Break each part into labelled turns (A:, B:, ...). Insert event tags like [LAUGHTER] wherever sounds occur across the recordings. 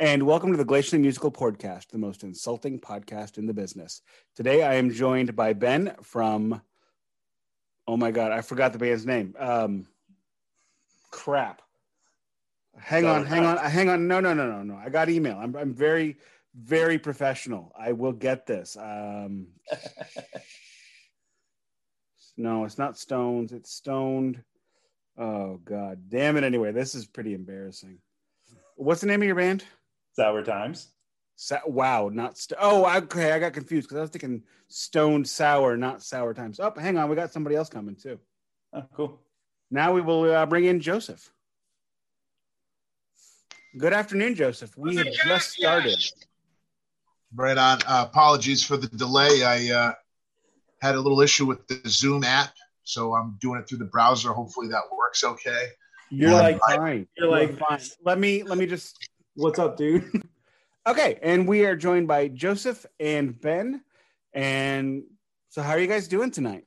A: and welcome to the Glacially Musical Podcast, the most insulting podcast in the business. Today I am joined by Ben from, oh my God, I forgot the band's name. Um, crap. Hang on, hang on, hang on. No, no, no, no, no. I got email. I'm, I'm very, very professional. I will get this. Um, [LAUGHS] no, it's not Stones. It's Stoned. Oh God, damn it! Anyway, this is pretty embarrassing. What's the name of your band?
B: Sour Times.
A: Sa- wow, not st- oh okay. I got confused because I was thinking Stone Sour, not Sour Times. Oh, hang on, we got somebody else coming too.
B: Oh, cool.
A: Now we will uh, bring in Joseph. Good afternoon, Joseph. We have just started.
C: Right on. Uh, apologies for the delay. I uh, had a little issue with the Zoom app, so I'm doing it through the browser. Hopefully that works okay.
A: You're
C: Um,
A: like
C: I-
A: fine.
B: you're like-
A: fine. Let me let me just
B: What's up, dude?
A: okay. And we are joined by Joseph and Ben. And so, how are you guys doing tonight?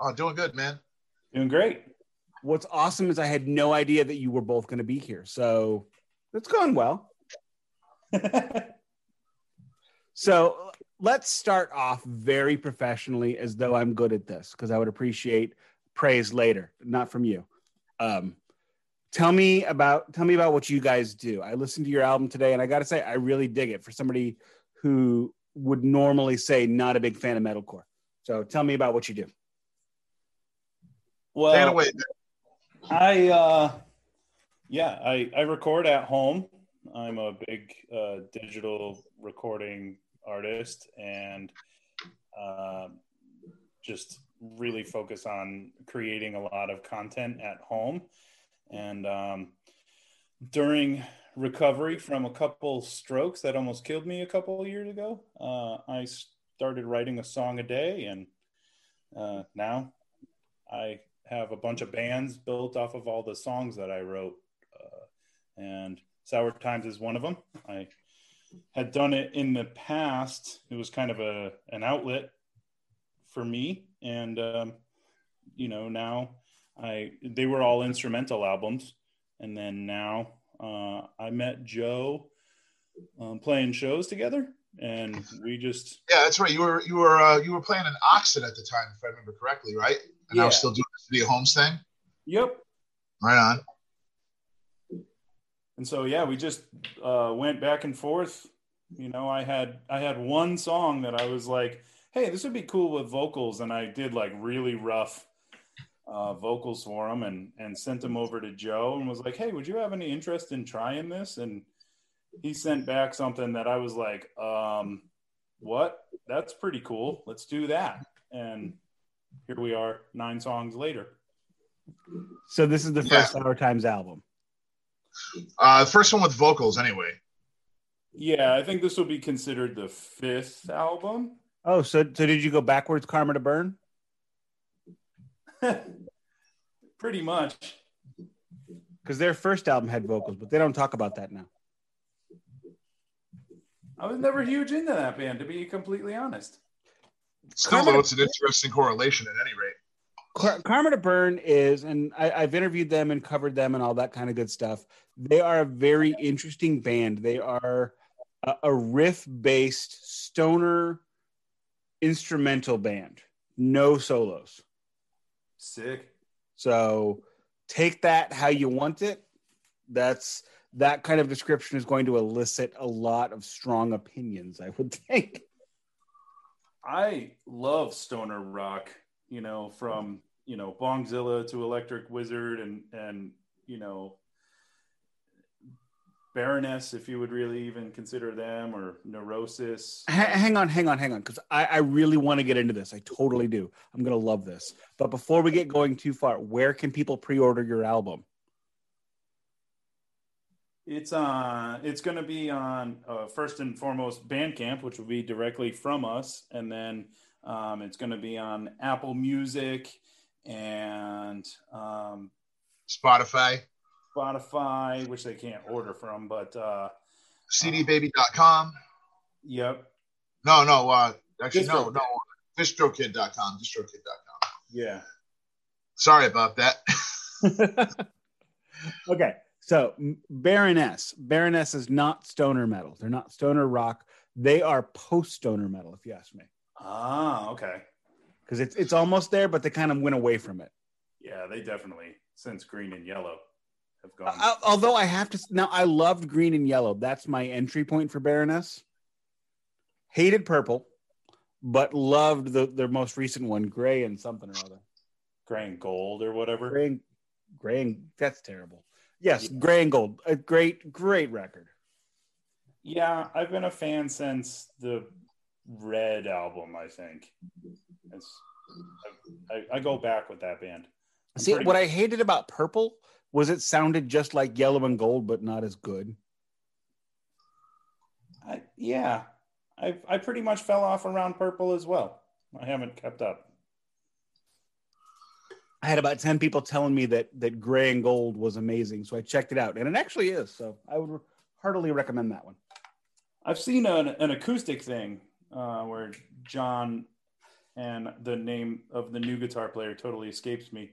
C: Oh, doing good, man.
B: Doing great.
A: What's awesome is I had no idea that you were both going to be here. So it's going well. [LAUGHS] So let's start off very professionally as though I'm good at this because I would appreciate praise later, not from you. Um, tell me about tell me about what you guys do. I listened to your album today and I got to say I really dig it for somebody who would normally say not a big fan of metalcore. So tell me about what you do.
B: Well. I uh, yeah, I I record at home. I'm a big uh, digital recording artist and uh, just really focus on creating a lot of content at home. And um, during recovery from a couple strokes that almost killed me a couple years ago, uh, I started writing a song a day, and uh, now I have a bunch of bands built off of all the songs that I wrote, uh, and Sour Times is one of them. I had done it in the past. It was kind of a an outlet for me, and um, you know now I they were all instrumental albums, and then now uh, I met Joe um, playing shows together, and we just
C: Yeah, that's right. You were you were uh, you were playing in Oxford at the time, if I remember correctly, right? And I was still doing the City Homes thing.
B: yep
C: Right on.
B: and so yeah we just uh, went back and forth you know i had i had one song that i was like hey this would be cool with vocals and i did like really rough uh, vocals for him and and sent them over to joe and was like hey would you have any interest in trying this and he sent back something that i was like um what that's pretty cool let's do that and here we are nine songs later
A: So this is the
C: Yeah.
A: first Sour Times album.
C: Uh, the first one with vocals, anyway.
B: yeah i think this will be considered the fifth album
A: Oh, so so did you go backwards, Karma to Burn? [LAUGHS]
B: Pretty much.
A: Because their first album had vocals, but they don't talk about that now.
B: I was never huge into that band, to be completely honest.
C: Still, though, it's an interesting correlation at any rate.
A: Car- Karma to Burn is, and I, I've interviewed them and covered them and all that kind of good stuff. They are a very interesting band. They are a, a riff-based stoner instrumental band, no solos.
B: Sick.
A: So take that how you want it. That's that kind of description is going to elicit a lot of strong opinions, I would think.
B: I love stoner rock, you know, from, you know, Bongzilla to Electric Wizard and, and, you know, Baroness, if you would really even consider them, or Neurosis.
A: Ha- hang on, hang on, hang on, because I, I really want to get into this. I totally do. I'm gonna love this. But before we get going too far, where can people pre-order your album?
B: It's on. It's going to be on uh, first and foremost Bandcamp, which will be directly from us, and then um, it's going to be on Apple Music and um,
C: Spotify,
B: Spotify, which they can't order from, but uh,
C: cdbaby.com.
B: yep,
C: No, no, uh, actually, no,
B: Distro.
C: no, distrokid.com, distrokid.com.
B: yeah.
C: Sorry about that. [LAUGHS] [LAUGHS]
A: okay, So Baroness, Baroness is not stoner metal. They're not stoner rock. They are post stoner metal, if you ask me.
B: Ah, okay.
A: Because it's it's almost there, but they kind of went away from it.
B: Yeah, they definitely since Green and Yellow have gone.
A: Uh, although I have to now, I loved Green and Yellow. That's my entry point for Baroness. Hated Purple, but loved the their most recent one, Gray and something or other.
B: Gray and Gold or whatever.
A: Gray and Gray and that's terrible. Yes, yeah. Gray and Gold, a great great record.
B: Yeah, I've been a fan since the Red album. I think it's I, I go back with that band.
A: I'm See, what I hated about Purple was it sounded just like Yellow and Gold, but not as good.
B: I, yeah, I I pretty much fell off around Purple as well. I haven't kept up.
A: I had about 10 people telling me that that gray and gold was amazing. So I checked it out and it actually is. So I would heartily recommend that one.
B: I've seen an, an acoustic thing uh, where John and the name of the new guitar player totally escapes me.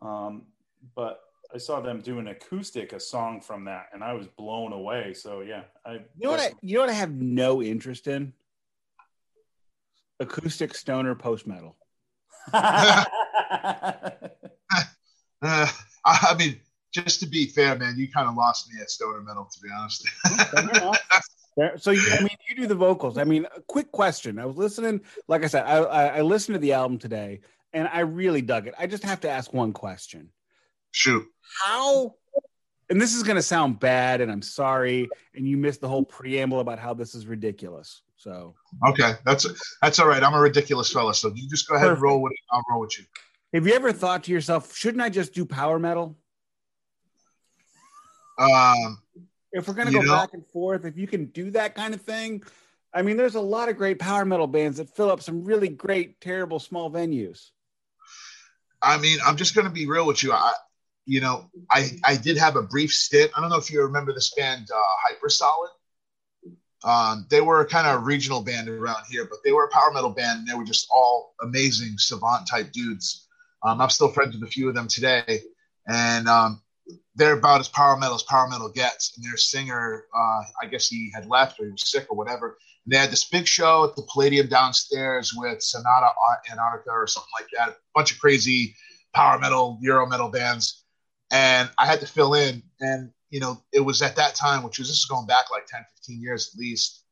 B: Um, but I saw them do an acoustic, a song from that, and I was blown away. So yeah, I
A: you know what I you know what I have no interest in acoustic stoner post metal. [LAUGHS]
C: uh, I mean, just to be fair, man, you kind of lost me at stoner metal, to be honest. [LAUGHS]
A: so you, I mean, you do the vocals. I mean, a quick question. I was listening, like I said, I, I, I listened to the album today, and I really dug it. I just have to ask one question.
C: Shoot.
A: How? And this is going to sound bad, and I'm sorry. And you missed the whole preamble about how this is ridiculous. So
C: okay, that's that's all right. I'm a ridiculous fella, so you just go ahead Perfect. and roll with it. I'll roll with you.
A: Have you ever thought to yourself, shouldn't I just do power metal?
C: Um,
A: if we're gonna go know, back and forth, if you can do that kind of thing, I mean, there's a lot of great power metal bands that fill up some really great, terrible small venues.
C: I mean, I'm just gonna be real with you. I, you know, I I did have a brief stint. I don't know if you remember this band, uh, Hyper Solid. Um, they were kind of a regional band around here, but they were a power metal band, and they were just all amazing savant type dudes. Um, I'm still friends with a few of them today, and um, they're about as power metal as power metal gets. And their singer, uh, I guess he had left or he was sick or whatever. And they had this big show at the Palladium downstairs with Sonata Antarctica or something like that. A bunch of crazy power metal, Euro metal bands. And I had to fill in. And, you know, it was at that time, which was this is going back like 10, 15 years at least,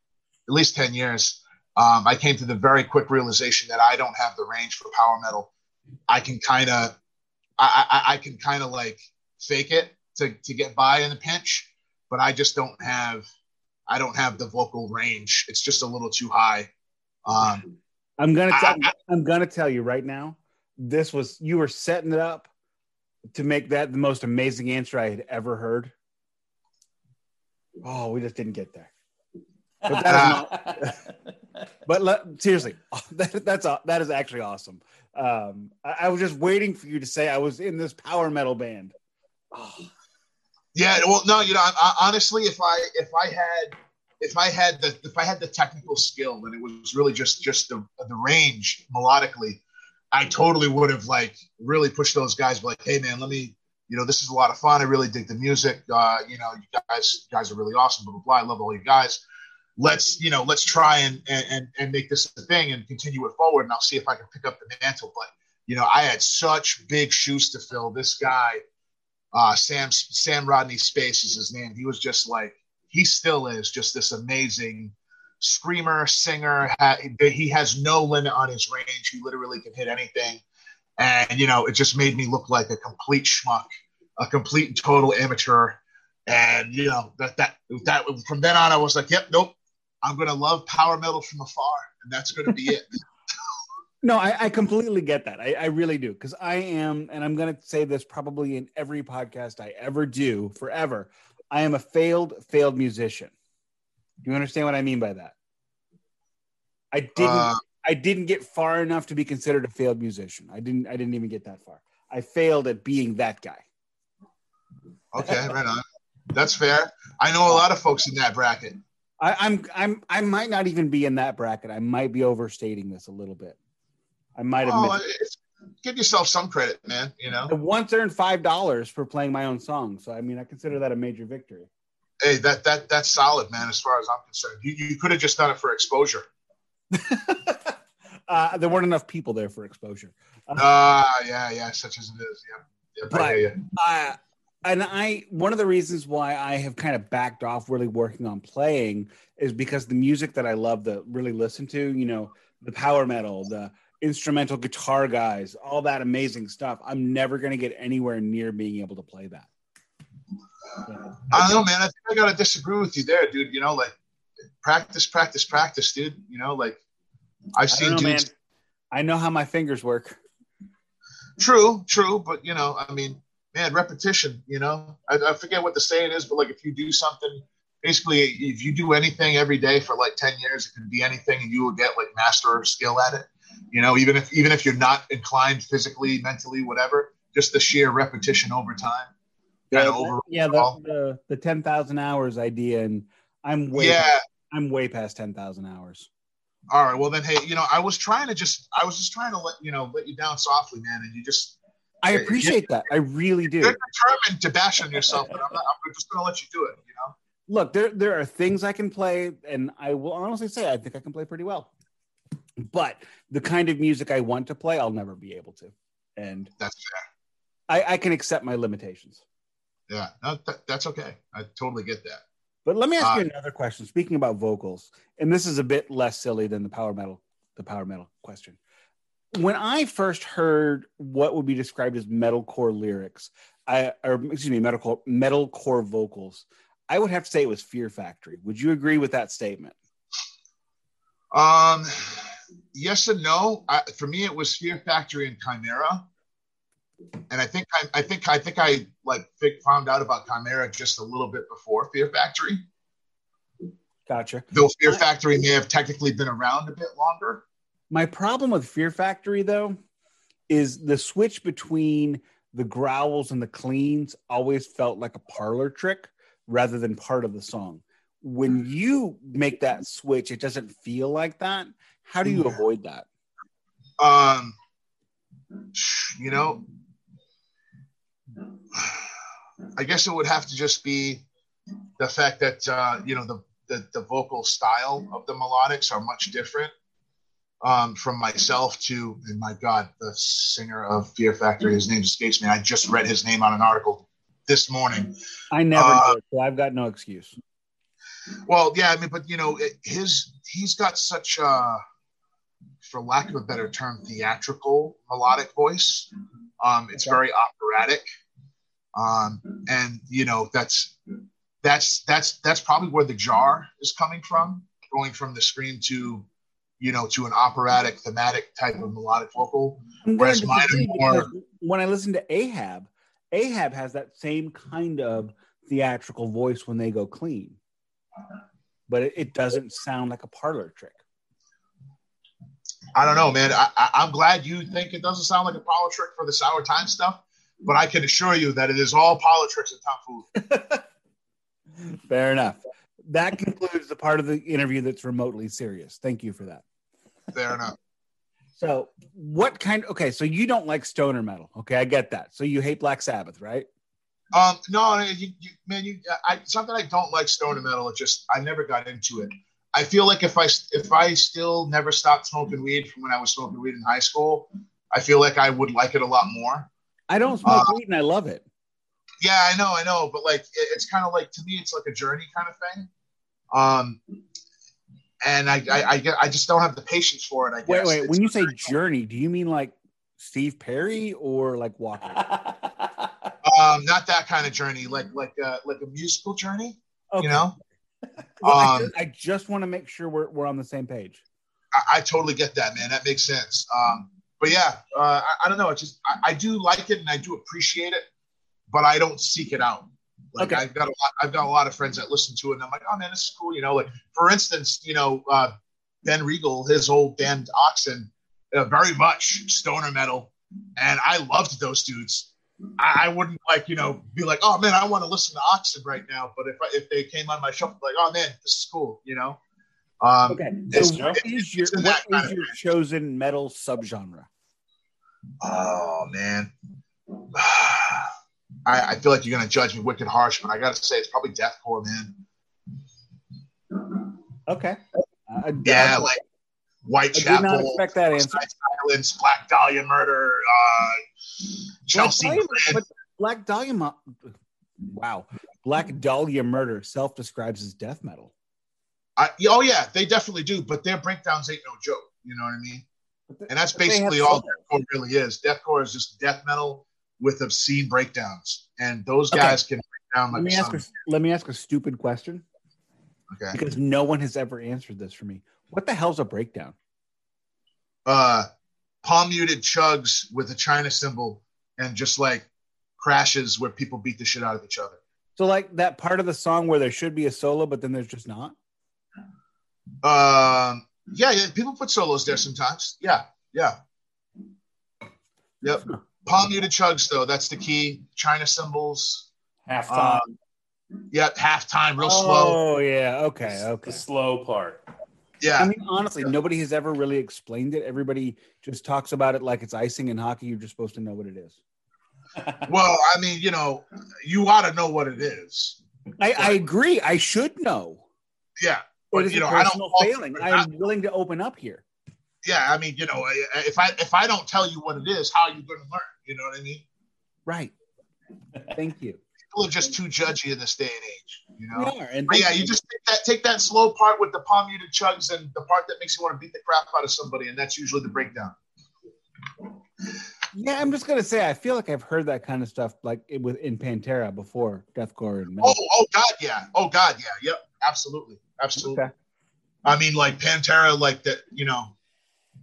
C: at least 10 years. Um, I came to the very quick realization that I don't have the range for power metal. I can kind of, I, I, I can kind of like fake it to, to get by in a pinch, but I just don't have I don't have the vocal range. It's just a little too high. Um,
A: I'm gonna t- I, I'm gonna tell you right now. This was you were setting it up to make that the most amazing answer I had ever heard. Oh, we just didn't get there. But not. [LAUGHS] but let, seriously, [LAUGHS] that, that's that is actually awesome. Um, I, I was just waiting for you to say I was in this power metal band.
C: Oh. [SIGHS] Yeah, well, no, you know, I, I, honestly, if I if I had if I had the if I had the technical skill and it was really just just the the range melodically, I totally would have like really pushed those guys. Like, hey, man, let me, you know, this is a lot of fun. I really dig the music. Uh, you know, you guys you guys are really awesome. Blah blah blah. I love all you guys. Let's you know, let's try and and and make this a thing and continue it forward. And I'll see if I can pick up the mantle. But you know, I had such big shoes to fill. This guy uh, Sam Sam Rodney Space is his name. He was just like he still is just this amazing screamer singer. He has no limit on his range. He literally can hit anything, and you know it just made me look like a complete schmuck, a complete and total amateur. And you know that that that from then on I was like, yep, nope, I'm gonna love power metal from afar, and that's gonna be it. [LAUGHS]
A: No, I, I, completely get that. I, I really do. Because I am, and I'm going to say this probably in every podcast I ever do forever. I am a failed, failed musician. Do you understand what I mean by that? I didn't. Uh, I didn't get far enough to be considered a failed musician. I didn't. I didn't even get that far. I failed at being that guy.
C: Okay, right on. That's fair. I know a lot of folks in that bracket.
A: I, I'm. I'm. I might not even be in that bracket. I might be overstating this a little bit. I might have.
C: Oh, give yourself some credit, man. You know,
A: I once earned five dollars for playing my own song, so I mean, I consider that a major victory.
C: Hey, that that that's solid, man. As far as I'm concerned, you you could have just done it for exposure. [LAUGHS]
A: uh, there weren't enough people there for exposure. [LAUGHS]
C: Ah, uh, yeah, yeah, such as it is. Yeah, yeah
A: but, uh, and I one of the reasons why I have kind of backed off really working on playing is because the music that I love to really listen to, you know, the power metal, the instrumental guitar guys, all that amazing stuff. I'm never going to get anywhere near being able to play that.
C: I don't know, man. I think I got to disagree with you there, dude. You know, like practice, practice, practice, dude. You know, like I've seen
A: know,
C: dudes.
A: Man. I know how my fingers work.
C: True, true, but you know, I mean, man, repetition. You know, I, I forget what the saying is, but like if you do something, basically, if you do anything every day for like ten years, it can be anything, and you will get like master skill at it. You know, even if even if you're not inclined physically, mentally, whatever, just the sheer repetition over time.
A: Yeah, over yeah, the, the, the ten thousand hours idea, and I'm way yeah, past, I'm way past ten thousand hours.
C: All right, well then, hey, you know, I was trying to just, I was just trying to let you know, let you down softly, man, and you just
A: I appreciate that. I really do.
C: You're determined to bash on yourself, but I'm, not, I'm just going to let you do it. You know.
A: Look, there there are things I can play, and I will honestly say I think I can play pretty well. But the kind of music I want to play, I'll never be able to. And
C: that's fair.
A: I, I can accept my limitations.
C: Yeah, that, that's okay. I totally get that.
A: But let me ask uh, you another question. Speaking about vocals, and this is a bit less silly than the power metal, the power metal question when I first heard what would be described as metalcore lyrics, I or excuse me, metalcore metalcore vocals, I would have to say it was Fear Factory. Would you agree with that statement?
C: Um, yes and no. I, for me, it was Fear Factory and Chimaira, and I think I, I think I think I like found out about Chimaira just a little bit before Fear Factory.
A: Gotcha.
C: Though Fear Factory may have technically been around a bit longer.
A: My problem with Fear Factory, though, is the switch between the growls and the cleans always felt like a parlor trick rather than part of the song. When you make that switch, it doesn't feel like that. How do you avoid that?
C: Um, you know, I guess it would have to just be the fact that uh, you know the, the the vocal style of the melodics are much different um, from myself to, and my God, the singer of Fear Factory, his name escapes me. I just read his name on an article this morning.
A: I never uh, did, so I've got no excuse.
C: Well, yeah, I mean, but you know, his he's got such a, for lack of a better term, theatrical melodic voice. Um, it's okay. very operatic, um, and you know that's that's that's that's probably where the jar is coming from, going from the scream to you know, to an operatic, thematic type of melodic vocal. Whereas mine are more.
A: When I listen to Ahab, Ahab has that same kind of theatrical voice when they go clean, but it, it doesn't sound like a parlor trick.
C: I don't know, man. I, am glad you think it doesn't sound like a parlor trick for the sour time stuff, but I can assure you that it is all politics and
A: food. [LAUGHS] Fair enough that concludes the part of the interview that's remotely serious. Thank you for that.
C: Fair enough.
A: So, what kind? Okay, so you don't like stoner metal. Okay, I get that. So you hate Black Sabbath, right?
C: Um, no, you, you, man, you, I, something I don't like stoner metal. It just I never got into it. I feel like if I if I still never stopped smoking weed from when I was smoking weed in high school, I feel like I would like it a lot more.
A: I don't smoke uh, weed and I love it.
C: Yeah, I know, I know, but like it, it's kind of like to me, it's like a journey kind of thing. Um, and I, I, I, I just don't have the patience for it. I guess.
A: Wait, wait. It's when you say journey, do you mean like Steve Perry or like Walker?
C: um, not that kind of journey, like like uh, like a musical journey. Okay. You know. [LAUGHS]
A: well, um, I, just, I, just, want to make sure we're we're on the same page.
C: I, I totally get that, man. That makes sense. Um, but yeah, uh, I, I, don't know. It's just I, I do like it and I do appreciate it, but I don't seek it out. Like okay. I've got a lot, I've got a lot of friends that listen to it, and I'm like, oh man, this is cool. You know, like for instance, you know, uh, Ben Regal, his old band Oxen, uh, very much stoner metal, and I loved those dudes. I, I, wouldn't like you know be like, oh man, I want to listen to Oxen right now. But if I, if they came on my show, like, oh man, this is cool. You know.
A: Um, okay. So what is your what is your chosen metal subgenre?
C: Oh man, [SIGHS] I, I feel like you're gonna judge me wicked harsh, but I gotta say it's probably deathcore, man.
A: Okay. Uh,
C: Yeah, like
A: I did not
C: Whitechapel,
A: expect that answer.
C: Silence, Black Dahlia Murder, uh, Chelsea.
A: Black Dahlia, but Black Dahlia, wow, Black Dahlia murder self-describes as death metal.
C: I, oh yeah, they definitely do, but their breakdowns ain't no joke. You know what I mean?
A: The-
C: And that's
A: but they have
C: basically all deathcore really is. Deathcore is just death metal with obscene breakdowns, and those
A: Okay.
C: guys can break down
A: Let
C: like
A: me ask
C: son
A: a, let me ask a stupid question
C: okay.
A: because no one has ever answered this for me. What the hell's a breakdown?
C: Uh, palm muted chugs with a China cymbal and just like crashes where people beat the shit out of each other.
A: So like that part of the song where there should be a solo, but then there's just not.
C: Um, yeah, yeah, people put solos there sometimes. Yeah, yeah. Yep. Palm muted chugs though, that's the key. China cymbals.
B: Halftime,
C: Um, yep, halftime, real slow.
A: Oh yeah, okay, Okay.
B: the slow part.
C: Yeah.
A: I mean, honestly, nobody has ever really explained it. Everybody just talks about it like it's icing in hockey. You're just supposed to know what it is. [LAUGHS]
C: Well, I mean, you know, you ought to know what it is.
A: I, I agree. I should know.
C: Yeah.
A: But
C: But
A: it's
C: you know,
A: a
C: I don't
A: personal
C: fall
A: failing. I am willing to open up here.
C: Yeah, I mean, you know, if I if I don't tell you what it is, how are you going to learn? You know what I mean?
A: Right. Thank you.
C: People are just too judgy in this day and age. You know.
A: We are, and
C: yeah, you just take that take that slow part with the palm muted chugs and the part that makes you want to beat the crap out of somebody, and that's usually the breakdown.
A: Yeah. I'm just gonna say I feel like I've heard that kind of stuff like it with in Pantera before deathcore and metal.
C: Oh, oh God, yeah. Oh God, yeah. Yep, absolutely, absolutely.
A: Okay.
C: I mean, like Pantera, like that. You know,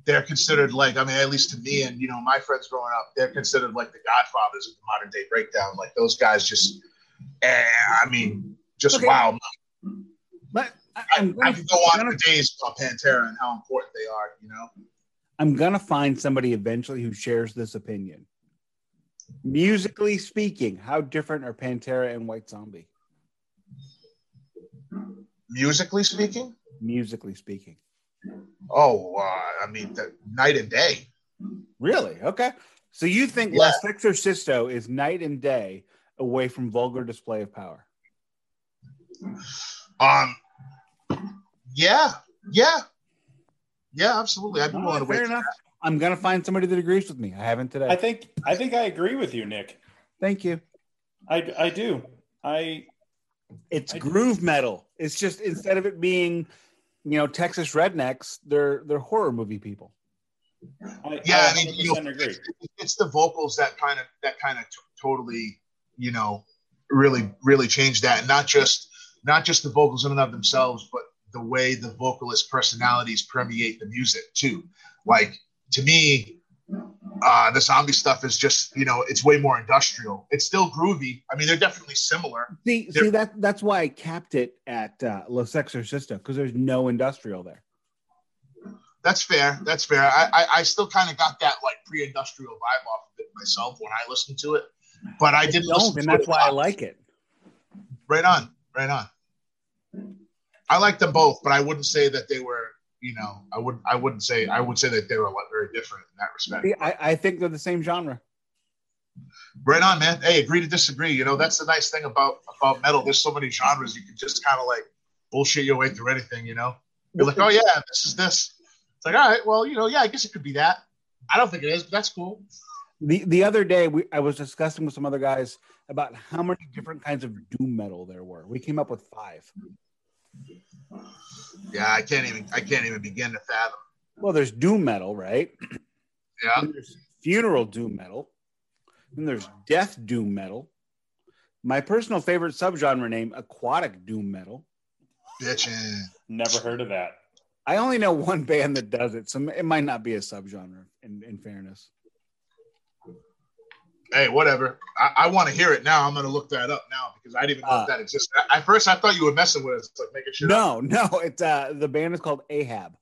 C: they're considered like I mean, at least to me and you know my friends growing up, they're considered like the godfathers of the modern day breakdown. Like those guys just, eh, I mean, just
A: Okay.
C: wow.
A: But I,
C: I,
A: I'm,
C: could go on for days about Pantera and how important they are. You know.
A: I'm gonna find somebody eventually who shares this opinion. Musically speaking, how different are Pantera and White Zombie?
C: Musically speaking,
A: Musically speaking,
C: oh, uh, I mean, the night and day.
A: really? Okay. So you think
C: Yeah.
A: La Sexorcisto is night and day away from vulgar display of power?
C: Um, yeah, yeah, yeah, absolutely. I'd be willing to wait.
A: Enough. I'm gonna find somebody that agrees with me. I haven't today.
B: I think I think I agree with you, Nick.
A: Thank you.
B: I I do. I
A: It's
B: I-
A: groove metal. It's just instead of it being, you know, Texas rednecks, they're they're horror movie people.
B: I,
C: Yeah,
B: I
C: I mean, you
B: 100%
C: know,
B: agree.
C: it's, it's the vocals that kind of that kind of t- totally, you know, really really changed that, not just not just the vocals in and of themselves, but the way the vocalist personalities permeate the music too. Like to me, uh, the zombie stuff is just you know it's way more industrial. It's still groovy. I mean, they're definitely similar.
A: See,
C: They're-
A: see that that's why I capped it at uh, La Sexorcisto because there's no industrial there.
C: That's fair. That's fair. I I, I still kind of got that like pre-industrial vibe off of it myself when I listened to it, but I didn't listen
A: and that's why I like it.
C: Right on, right on. I like them both, but I wouldn't say that they were. You know, I would. I wouldn't say. I would say that they were like very different in that respect.
A: I, I think they're the same genre.
C: Right on, man. Hey, agree to disagree. You know, that's the nice thing about about metal. There's so many genres you can just kind of like bullshit your way through anything. You know, you're like, oh yeah, this is this. It's like, all right, well, you know, yeah, I guess it could be that. I don't think it is, but that's cool.
A: The the other day we, I was discussing with some other guys about how many different kinds of doom metal there were. We came up with five.
C: Yeah, I can't even. I can't even begin to fathom.
A: Well, there's doom metal, right? [CLEARS THROAT]
C: Yeah,
A: Then there's funeral doom metal. Then there's death doom metal. My personal favorite subgenre name, aquatic doom metal.
C: bitchin'.
B: Never heard of that.
A: I only know one band that does it, so it might not be a subgenre. In, in fairness,
C: Hey, whatever. I, I want to hear it now. I'm going to look that up now because I didn't even know
A: Uh,
C: that existed. At- first, I thought you were messing with us, like making sure.
A: no, [LAUGHS] no, it's uh the band is called Ahab.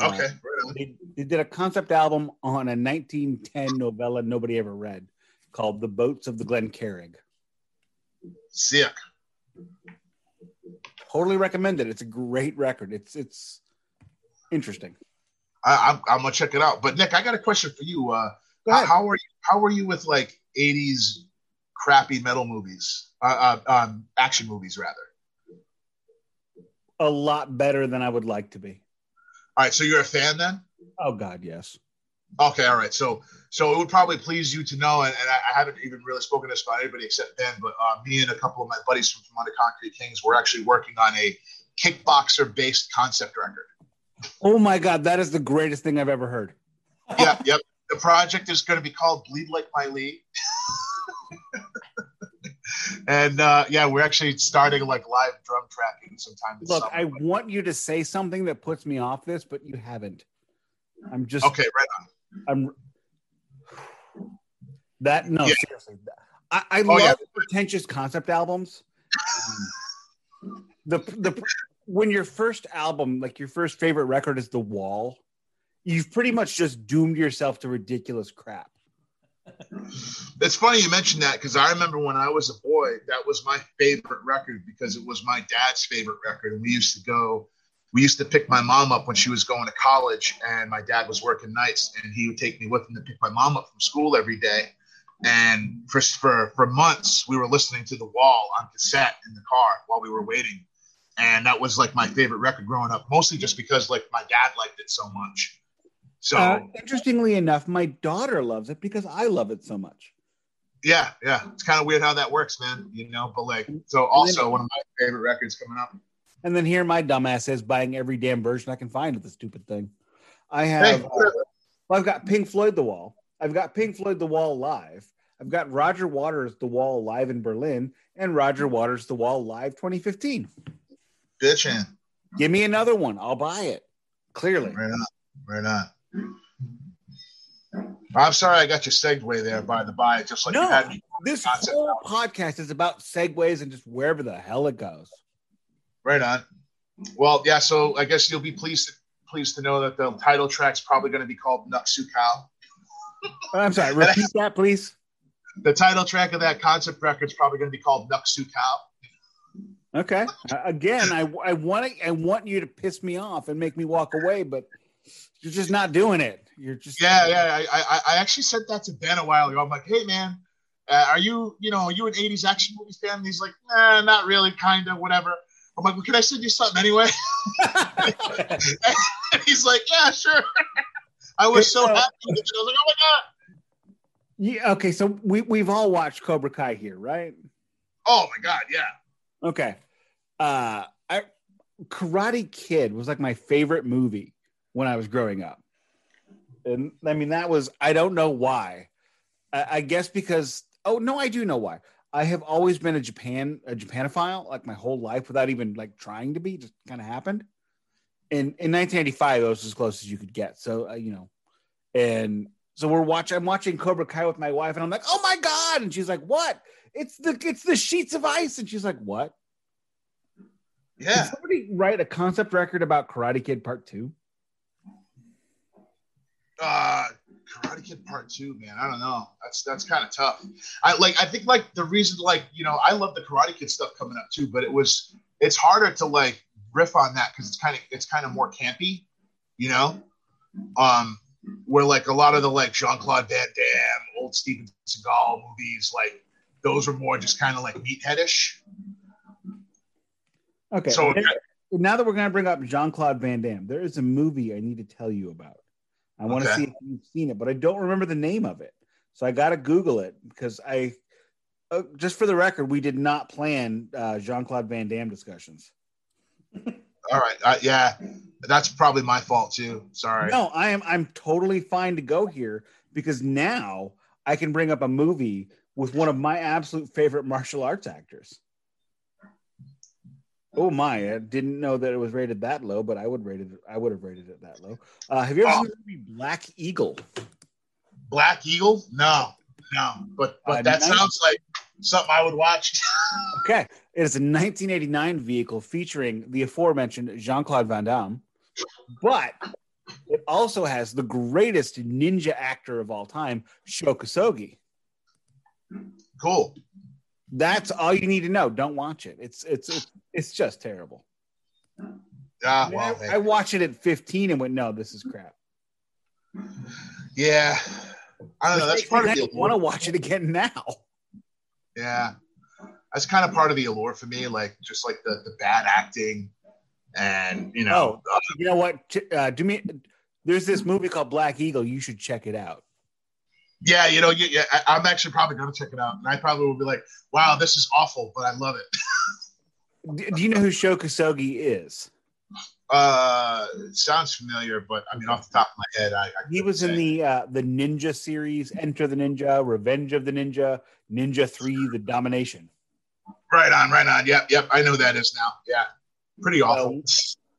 A: Uh,
C: Okay. Right
A: they, they did a concept album on a 1910 novella nobody ever read called "The Boats of the Glen Carrig."
C: Sick.
A: Totally recommend it. It's a great record. It's it's interesting.
C: I, I'm, I'm gonna check it out. But Nick, I got a question for you. Uh,
A: Go
C: how,
A: ahead.
C: how are you? How were you with like '80s crappy metal movies? Uh, uh, um, action movies rather.
A: A lot better than I would like to be.
C: All right, so you're a fan then?
A: Oh God, yes.
C: Okay, all right. So, so it would probably please you to know, and, and I, I haven't even really spoken this about anybody except Ben, but uh, me and a couple of my buddies from, from Under Concrete Kings, we're actually working on a kickboxer-based concept record.
A: Oh my God, that is the greatest thing I've ever heard.
C: yep, yep. The project is going to be called Bleed Like My Lee. [LAUGHS] and uh, yeah, we're actually starting like live drum tracking sometime
A: Look,
C: summer.
A: I want you to say something that puts me off this, but you haven't. I'm just
C: okay, right on.
A: I'm that no
C: Yeah.
A: seriously. I, I
C: Oh,
A: love
C: yeah.
A: pretentious concept albums. Um, the the when your first album, like your first favorite record, is The Wall, you've pretty much just doomed yourself to ridiculous crap.
C: It's funny you mentioned that because I remember when I was a boy, that was my favorite record because it was my dad's favorite record. And we used to go, we used to pick my mom up when she was going to college, and my dad was working nights, and he would take me with him to pick my mom up from school every day. And for for for months, we were listening to The Wall on cassette in the car while we were waiting, and that was like my favorite record growing up. Mostly just because like my dad liked it so much. So
A: Uh, interestingly enough, my daughter loves it because I love it so much.
C: Yeah, yeah. It's kind of weird how that works, man. You know, but like, so also one of my favorite records coming up.
A: And then here my dumbass is buying every damn version I can find of the stupid thing. I
C: Hey,
A: have uh, well, I've got Pink Floyd The Wall. I've got Pink Floyd The Wall live. I've got Roger Waters The Wall live in Berlin and Roger Waters The Wall live 2015.
C: bitchin'.
A: Give me another one. I'll buy it. Clearly.
C: Right on, right on. I'm sorry I got your segue there by the by, just like
A: No.
C: you had me.
A: This whole podcast is about segues and just wherever the hell it goes.
C: Right on. Well, yeah. So I guess you'll be pleased pleased to know that the title track's probably going to be called Nuxu Cow.
A: I'm sorry. Repeat that, please.
C: The title track of that concept record's probably going to be called Nok Su Kao.
A: Okay. Uh, again, I I want to, I want you to piss me off and make me walk away, but you're just not doing it. You're just
C: Yeah, yeah. I, I, I actually said that to Ben a while ago. I'm like, hey, man, uh, are you, you know, are you an 80s action movie fan? And he's like, nah, not really, kind of, whatever. I'm like, well, can I send you something anyway? [LAUGHS] and he's like, yeah, sure. I was so
A: So-
C: happy with it. I was like, oh my God.
A: Yeah, okay, so we we've all watched Cobra Kai here, right?
C: Oh my God, yeah.
A: Okay. Uh I Karate Kid was like my favorite movie when I was growing up. And I mean that was I don't know why. I, I guess because oh no, I do know why. I have always been a Japan a Japanophile like my whole life without even like trying to be, just kind of happened. In in 1985, it was as close as you could get. So uh, you know, and so we're watching. I'm watching Cobra Kai with my wife, and I'm like, "Oh my god!" And she's like, "What? It's the it's the sheets of ice." And she's like, "What?" Did
C: Yeah.
A: somebody write a concept record about Karate Kid Part Two?
C: Uh, Karate Kid Part Two, man. I don't know. That's that's kind of tough. I like. I think like the reason, like you know, I love the Karate Kid stuff coming up too, but it was it's harder to like riff on that because it's kind of it's kind of more campy, you know. Um, where like a lot of the like Jean Claude Van Damme, old Steven Seagal movies, like those were more just kind of like meatheadish.
A: Okay.
C: So
A: now that we're going to bring up Jean Claude Van Damme, there is a movie I need to tell you about. I want to
C: Okay.
A: see if you've seen it, but I don't remember the name of it. So I got to Google it because I, uh, just for the record, we did not plan uh, Jean Claude Van Damme discussions.
C: all right, uh, yeah, that's probably my fault too. Sorry.
A: No, I am. I'm totally fine to go here because now I can bring up a movie with one of my absolute favorite martial arts actors. Oh my! I didn't know that it was rated that low, but I would rate it. I would have rated it that low. Uh, have you ever
C: Oh.
A: seen the movie Black Eagle?
C: Black Eagle? No, no. But but
A: Uh,
C: that sounds like something I would watch. [LAUGHS]
A: Okay, it is a 1989 vehicle featuring the aforementioned Jean Claude Van Damme, but it also has the greatest ninja actor of all time, Sho Kosugi.
C: cool.
A: That's all you need to know. Don't watch it. It's it's it's, it's just terrible.
C: Yeah,
A: I, mean,
C: well,
A: I- I watched it at 15 and went, no, this is crap.
C: Yeah, I don't know. That's part of the
A: want to watch it again now.
C: Yeah, that's kind of part of the allure for me. Like just like the the bad acting, and you know,
A: oh, you know what? Uh, do me. There's this movie called Black Eagle. You should check it out.
C: Yeah, you know, yeah, I, am actually probably going to check it out, and I probably will be like, "Wow, this is awful," but I love
A: it. [LAUGHS] do you know who Sho Kosugi is?
C: Uh, sounds familiar, but I mean, off the top of my head, I, I
A: he was say. in the uh, the Ninja series, Enter the Ninja, Revenge of the Ninja, Ninja Three, The Domination.
C: Right on, right on. Yep, yep. I know that is now. Yeah, pretty awful.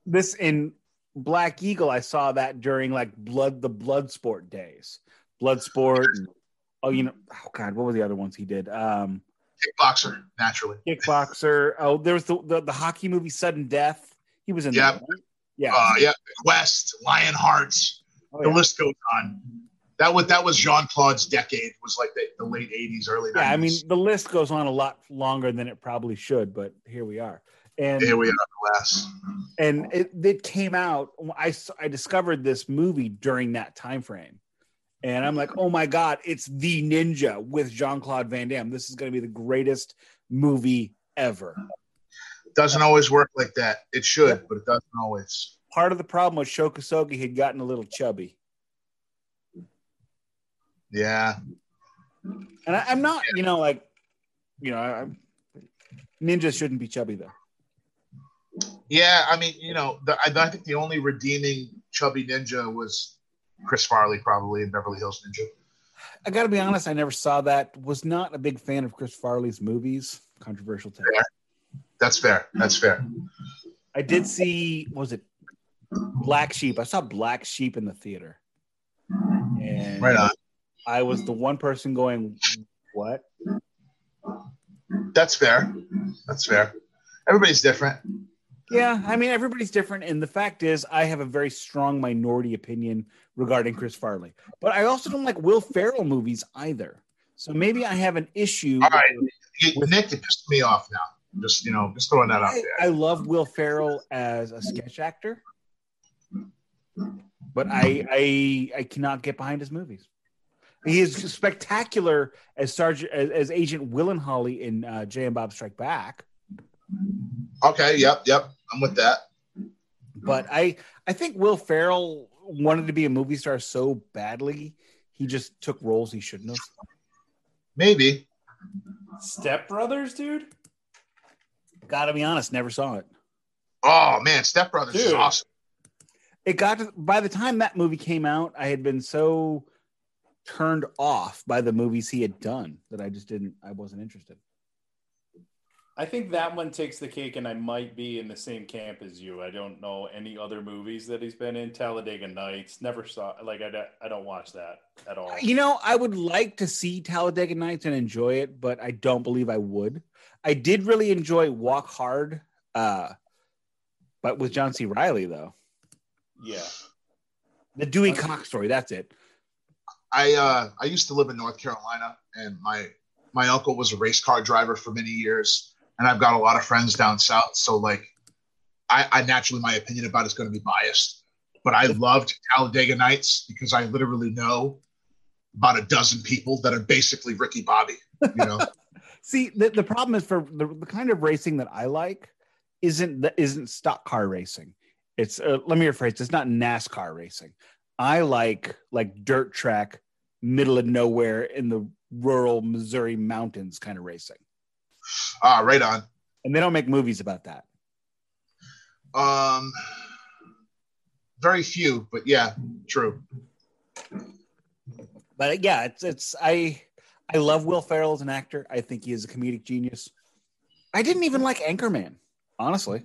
A: this in Black Eagle, I saw that during like blood the blood sport days. Blood sport. And, oh, you know, oh god, what were the other ones he did? Um
C: Kickboxer, naturally.
A: Kickboxer. Oh, there was the, the, the hockey movie Sudden Death. He was in
C: yep. that. Right?
A: Yeah.
C: Uh, yeah. Quest, Lionheart. Oh, the yeah. list goes on. That was that was Jean Claude's decade. Was like the, the late '80s, early 90s.
A: Yeah, I mean the list goes on a lot longer than it probably should, but here we are. And
C: here we are, last.
A: And it, it came out. I I discovered this movie during that time frame, and I'm like, oh my god, it's the Ninja with Jean Claude Van Damme. This is going to be the greatest movie ever.
C: Doesn't always work like that. It should, but it doesn't always.
A: Part of the problem was Sho Kosugi had gotten a little chubby.
C: Yeah.
A: And I, am not, you know, like, you know, I, ninjas shouldn't be chubby though.
C: Yeah, I mean, you know, the, I, I, think the only redeeming chubby ninja was Chris Farley, probably in Beverly Hills Ninja.
A: I got to be honest, I never saw that. Was not a big fan of Chris Farley's movies. Controversial take.
C: Fair. That's fair. That's fair.
A: I did see. was it Black Sheep? I saw Black Sheep in the theater. And
C: right on.
A: I was the one person going, "What?"
C: That's fair. That's fair. Everybody's different.
A: Yeah, [LAUGHS] I mean everybody's different, and the fact is, I have a very strong minority opinion regarding Chris Farley, but I also don't like Will Ferrell movies either. So maybe I have an issue.
C: All right, with, Nick, it pissed me off now. Just you know, just throwing that out
A: I,
C: there.
A: I love Will Ferrell as a sketch actor, but I I I cannot get behind his movies. He is spectacular as Sergeant as, as Agent Willenholly in uh, Jay and Bob Strike Back.
C: Okay. Yep. Yep. I'm with that.
A: But I I think Will Ferrell wanted to be a movie star so badly, he just took roles he shouldn't have.
C: Maybe.
B: Step Brothers, dude.
A: Gotta be honest, never saw it.
C: Oh man, Step Brothers dude. is awesome.
A: It got to, by the time that movie came out, I had been so turned off by the movies he had done that I just didn't I wasn't interested.
B: I think that one takes the cake, and I might be in the same camp as you. I don't know any other movies that he's been in. Talladega Nights, never saw. Like I, I don't watch that at all.
A: You know, I would like to see Talladega Nights and enjoy it, but I don't believe I would. I did really enjoy Walk Hard, uh, but with John C. Reilly though.
B: Yeah,
A: the Dewey Cox story. That's it.
C: I uh, I used to live in North Carolina, and my my uncle was a race car driver for many years and I've got a lot of friends down south. So like, I, I naturally my opinion about it's going to be biased, but I loved Talladega Nights because I literally know about a dozen people that are basically Ricky Bobby. You know. [LAUGHS]
A: See, the, the problem is for the, the kind of racing that I like isn't isn't stock car racing. It's uh, let me rephrase. It's not NASCAR racing. I like like dirt track, middle of nowhere in the rural Missouri mountains kind of racing.
C: Ah, right on.
A: And they don't make movies about that.
C: Um, very few, but yeah, true.
A: But yeah, it's it's I I love Will Ferrell as an actor. I think he is a comedic genius. I didn't even like Anchorman, honestly.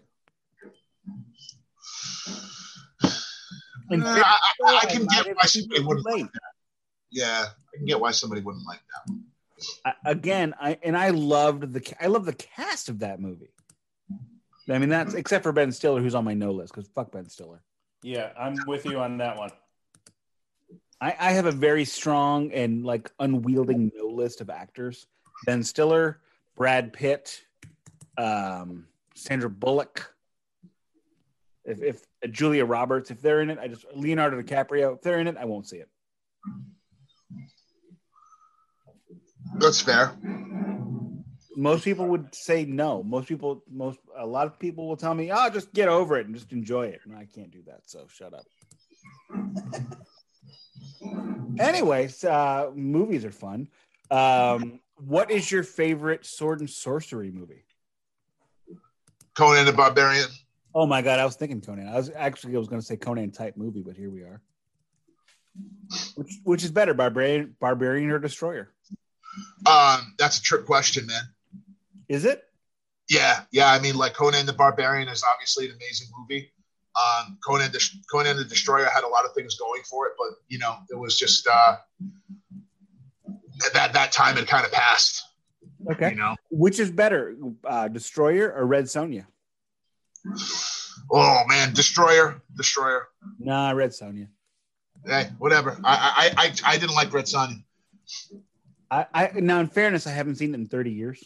C: Uh, I, I, I, can get why somebody wouldn't like that. Yeah, I can get why somebody wouldn't like that
A: again, I and I loved the I love the cast of that movie. I mean, that's except for Ben Stiller, who's on my no list because fuck Ben Stiller.
B: Yeah, I'm with you on that one.
A: I, I have a very strong and like unwielding no list of actors: Ben Stiller, Brad Pitt, um, Sandra Bullock. If, if Julia Roberts, if they're in it, I just Leonardo DiCaprio, if they're in it, I won't see it.
C: That's fair.
A: Most people would say no. Most people, most a lot of people will tell me, "Oh, just get over it and just enjoy it." And I can't do that, so shut up. Anyways, uh, movies are fun. Um, what is your favorite sword and sorcery movie?
C: Conan the Barbarian.
A: Oh my god, I was thinking Conan. I was actually I was going to say Conan type movie, but here we are. Which which is better, Barbarian, Barbarian or Destroyer?
C: Um, that's a trick question, man.
A: Is it?
C: Yeah, yeah. I mean, like Conan the Barbarian is obviously an amazing movie. Um, Conan, the, Conan the Destroyer had a lot of things going for it, but you know, it was just uh, at that that time it kind of passed.
A: Okay.
C: You know,
A: Which is better, uh, Destroyer or Red Sonja?
C: oh man, Destroyer, Destroyer.
A: Nah, Red Sonja.
C: Hey, whatever. I I I, I didn't like Red Sun.
A: I, I now, in fairness, I haven't seen it in thirty years.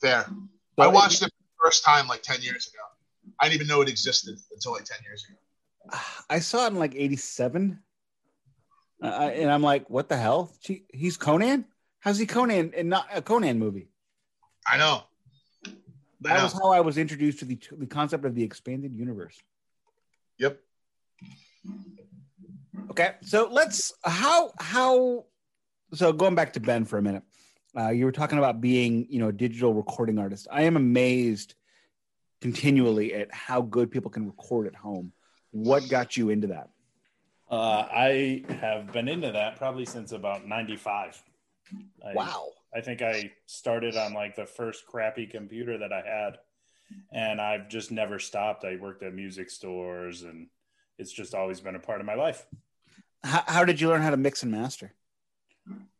C: Fair.
A: So
C: I watched it for the first time like ten years ago. I didn't even know it existed until like ten years ago.
A: I saw it in like '87, uh, and I'm like, "What the hell? She, he's Conan? How's he Conan and not a Conan movie?"
C: I know. I
A: That
C: know.
A: was how I was introduced to the the concept of the expanded universe.
C: Yep.
A: Okay, so let's how how so going back to Ben for a minute. Uh, you were talking about being, you know, a digital recording artist. I am amazed continually at how good people can record at home. What got you into that?
B: Uh, I have been into that probably since about 95. I,
A: Wow.
B: I think I started on like the first crappy computer that I had, and I've just never stopped. I worked at music stores, and it's just always been a part of my life.
A: How, how did you learn how to mix and master?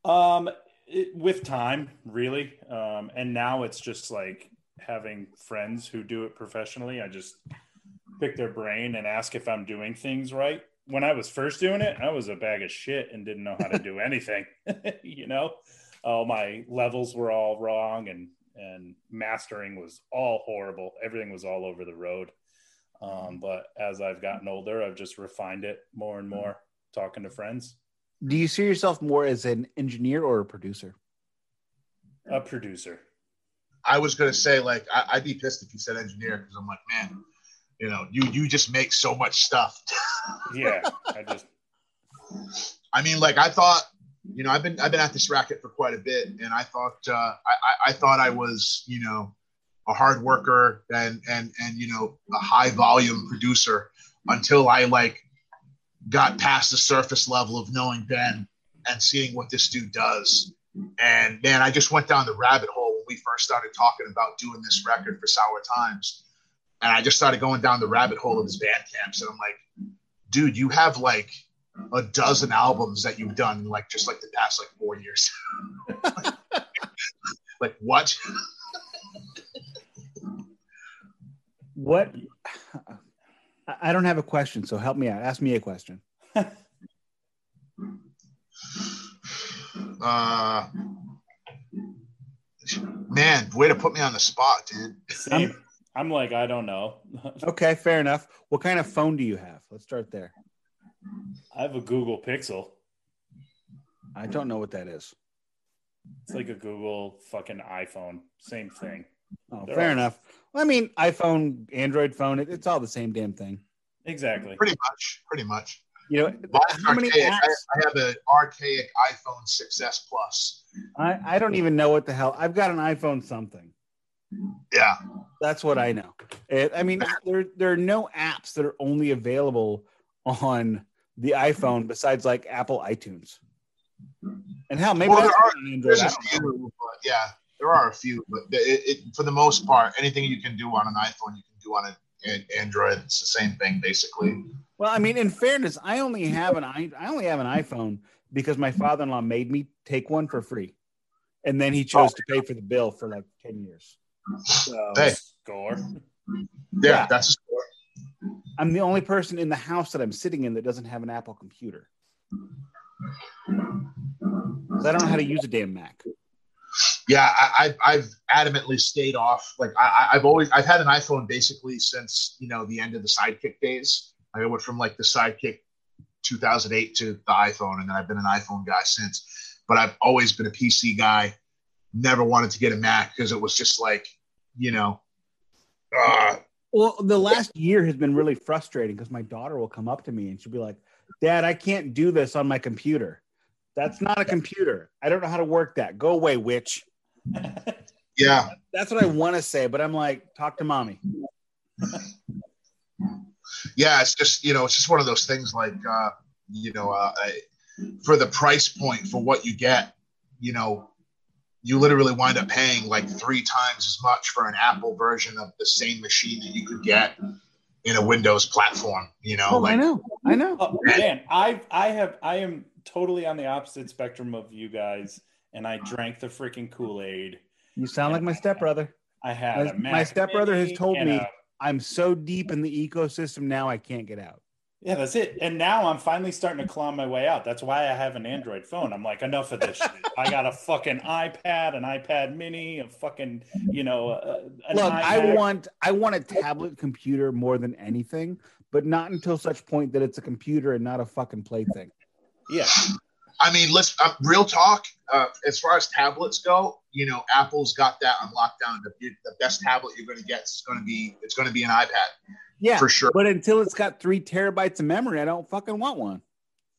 B: Um, it, with time, really, um, and now it's just like having friends who do it professionally. I just pick their brain and ask if I'm doing things right. When I was first doing it, I was a bag of shit and didn't know how to do anything. [LAUGHS] you know, all my levels were all wrong, and and mastering was all horrible. Everything was all over the road. Um, but as I've gotten older, I've just refined it more and more, talking to friends.
A: Do you see yourself more as an engineer or a producer?
B: A producer.
C: I was gonna say like I, I'd be pissed if you said engineer because I'm like, man, you know, you you just make so much stuff. [LAUGHS]
B: Yeah, I just
C: I mean, like I thought, you know, I've been I've been at this racket for quite a bit, and I thought uh, I, I I thought I was, you know, a hard worker and and and you know a high volume producer until I like got past the surface level of knowing Ben and seeing what this dude does. And man, I just went down the rabbit hole when we first started talking about doing this record for Sour Times. And I just started going down the rabbit hole of his band camps. And I'm like, dude, you have like a dozen albums that you've done like just like the past like four years. [LAUGHS] like what?
A: What? I- I don't have a question, so help me out. Ask me a question. [LAUGHS]
C: Uh, man, way to put me on the spot, dude.
B: Same. I'm like, I don't know. [LAUGHS]
A: Okay, fair enough. What kind of phone do you have? Let's start there.
B: I have a Google Pixel.
A: I don't know what that is.
B: It's like a Google fucking iPhone. Same thing.
A: Oh,
B: They're
A: fair
B: all-
A: enough. Well, I mean, iPhone, Android phone, it, it's all the same damn thing.
B: Exactly.
C: Pretty much, pretty much.
A: You know,
C: Mine's
A: how many
C: archaic. I,
A: apps?
C: I have an archaic iPhone 6s Plus.
A: I, I don't even know what the hell. I've got an iPhone something.
C: Yeah,
A: That's what I know. It, I mean, [LAUGHS] there there are no apps that are only available on the iPhone besides like Apple iTunes. And hell, maybe
C: Well,
A: that's
C: there are-
A: on Android.
C: there's
A: I
C: a
A: don't know.
C: few, but yeah, there are a few. But it, it, for the most part, anything you can do on an iPhone, you can do on an an Android. It's the same thing, basically.
A: Well, I mean, in fairness, I only have an i I only have an iPhone because my father-in-law made me take one for free, and then he chose to pay for the bill for like ten years. So
C: Hey.
B: Score.
C: Yeah,
A: Yeah.
C: that's a score.
A: I'm the only person in the house that I'm sitting in that doesn't have an Apple computer. I don't know how to use a damn Mac.
C: Yeah, I, I've adamantly stayed off. Like I, I've always, I've had an iPhone basically since you know the end of the Sidekick days. I went from like the Sidekick 2008 to the iPhone, and then I've been an iPhone guy since. But I've always been a PC guy. Never wanted to get a Mac because it was just like, you know, uh,
A: Well, the last year has been really frustrating because my daughter will come up to me and she'll be like, Dad, I can't do this on my computer. That's not a computer. I don't know how to work that. Go away, witch.
C: Yeah,
A: That's what I want to say, but I'm like, talk to mommy.
C: yeah. It's just you know, it's just one of those things. Like uh, you know, uh, I, for the price point for what you get, you know, you literally wind up paying like three times as much for an Apple version of the same machine that you could get in a Windows platform. You know,
A: Oh, I know. I know.
B: Oh, man, I I have I am totally on the opposite spectrum of you guys, and I drank the freaking Kool Aid.
A: You sound like my stepbrother.
B: I had
A: My-
B: a
A: my stepbrother has told me-
B: a-
A: I'm so deep in the ecosystem now, I can't get out.
B: yeah, that's it. And now I'm finally starting to claw my way out. That's why I have an Android phone. I'm like, enough of this shit. I got a fucking iPad, an iPad Mini, a fucking you know. Uh, an
A: Look, I want I want a tablet computer more than anything, but not until such point that it's a computer and not a fucking plaything.
B: Yeah,
C: I mean, let's uh, real talk. Uh, as far as tablets go, you know, Apple's got that on lockdown. The, the best tablet you're going to get is going to be it's going to be an iPad
A: Yeah,
C: for sure.
A: but until it's got three terabytes of memory, I don't fucking want one.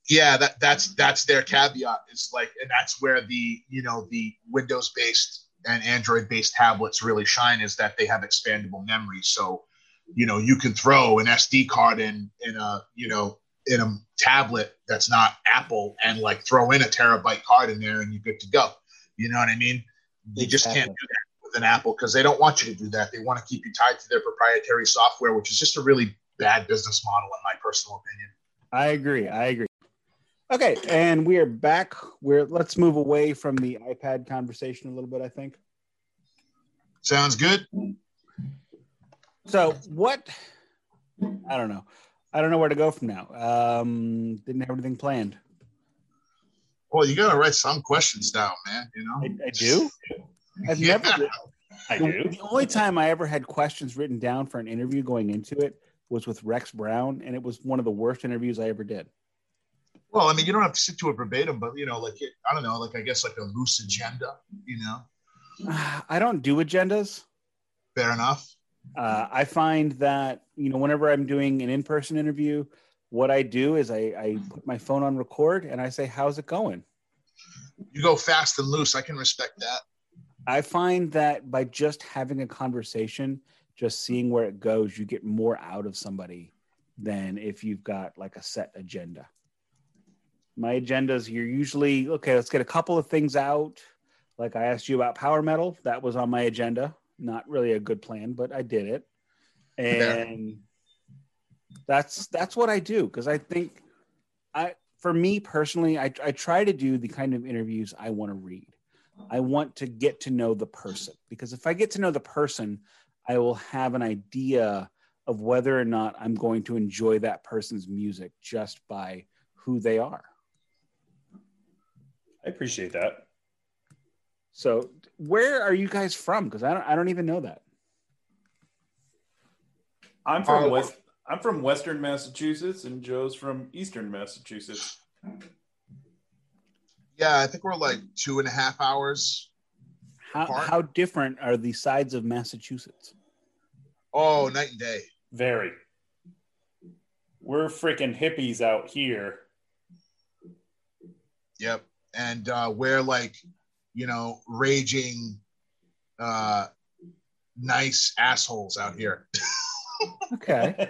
C: Yeah, that that's that's their caveat. Is like, and that's where the you know the Windows based and Android based tablets really shine is that they have expandable memory. So, you know, you can throw an SD card in in a you know in a tablet that's not Apple and like throw in a terabyte card in there and you're good to go. You know what I mean? You just can't do that with an Apple because they don't want you to do that. They want to keep you tied to their proprietary software, which is just a really bad business model, in my personal opinion.
A: I agree. I agree. Okay, and we are back. We're let's move away from the iPad conversation a little bit. I think.
C: Sounds good.
A: So what? I don't know. I don't know where to go from now. Um, didn't have anything planned.
C: Well, you got to write some questions down, man. You know.
A: I, I do. [LAUGHS] I've
C: Yeah.
A: never.
B: I
A: The,
B: do.
A: the only time I ever had questions written down for an interview going into it was with Rex Brown, and it was one of the worst interviews I ever did.
C: Well, I mean, you don't have to stick to it verbatim, but you know, like it, I don't know, like I guess like a loose agenda. You know, [SIGHS]
A: I don't do agendas.
C: fair enough.
A: Uh, I find that you know whenever I'm doing an in-person interview, what I do is I, I put my phone on record and I say, "How's it going?"
C: You go fast and loose. I can respect that.
A: I find that by just having a conversation, just seeing where it goes, you get more out of somebody than if you've got like a set agenda. My agendas, you're usually okay, let's get a couple of things out. Like I asked you about power metal, that was on my agenda. Not really a good plan, but I did it. And that's that's what I do because I think I for me personally, I, I try to do the kind of interviews I want to read. I want to get to know the person because if I get to know the person, I will have an idea of whether or not I'm going to enjoy that person's music just by who they are.
B: I appreciate that.
A: So, where are you guys from? Because I don't, I don't even know that.
B: I'm from
C: Oh.
B: West. I'm from Western Massachusetts, and Joe's from Eastern Massachusetts.
C: Yeah, I think we're like two and a half hours.
A: How,
C: Apart?
A: how different are the sides of Massachusetts?
C: Oh, night and day.
B: Very. We're freaking hippies out here.
C: Yep. And uh, we're like, you know, raging, uh, nice assholes out here. [LAUGHS]
A: Okay.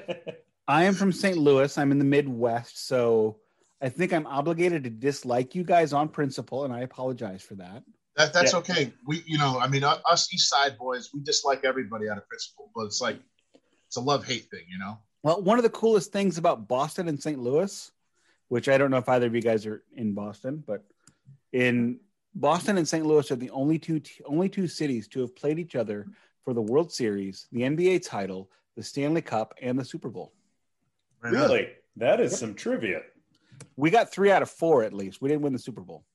A: I am from St. Louis. I'm in the Midwest. So, I think I'm obligated to dislike you guys on principle, and I apologize for that.
C: That that's
B: Yeah.
C: okay. We, you know, I mean, us East Side boys, we dislike everybody out of principle, but it's like it's a love hate thing, you know.
A: Well, one of the coolest things about Boston and St. Louis, which I don't know if either of you guys are in Boston, but in Boston and St. Louis are the only two only two cities to have played each other for the World Series, the NBA title, the Stanley Cup, and the Super Bowl.
C: Right on.
B: really? That is some trivia.
A: We got three out of four at least. We didn't win the Super Bowl.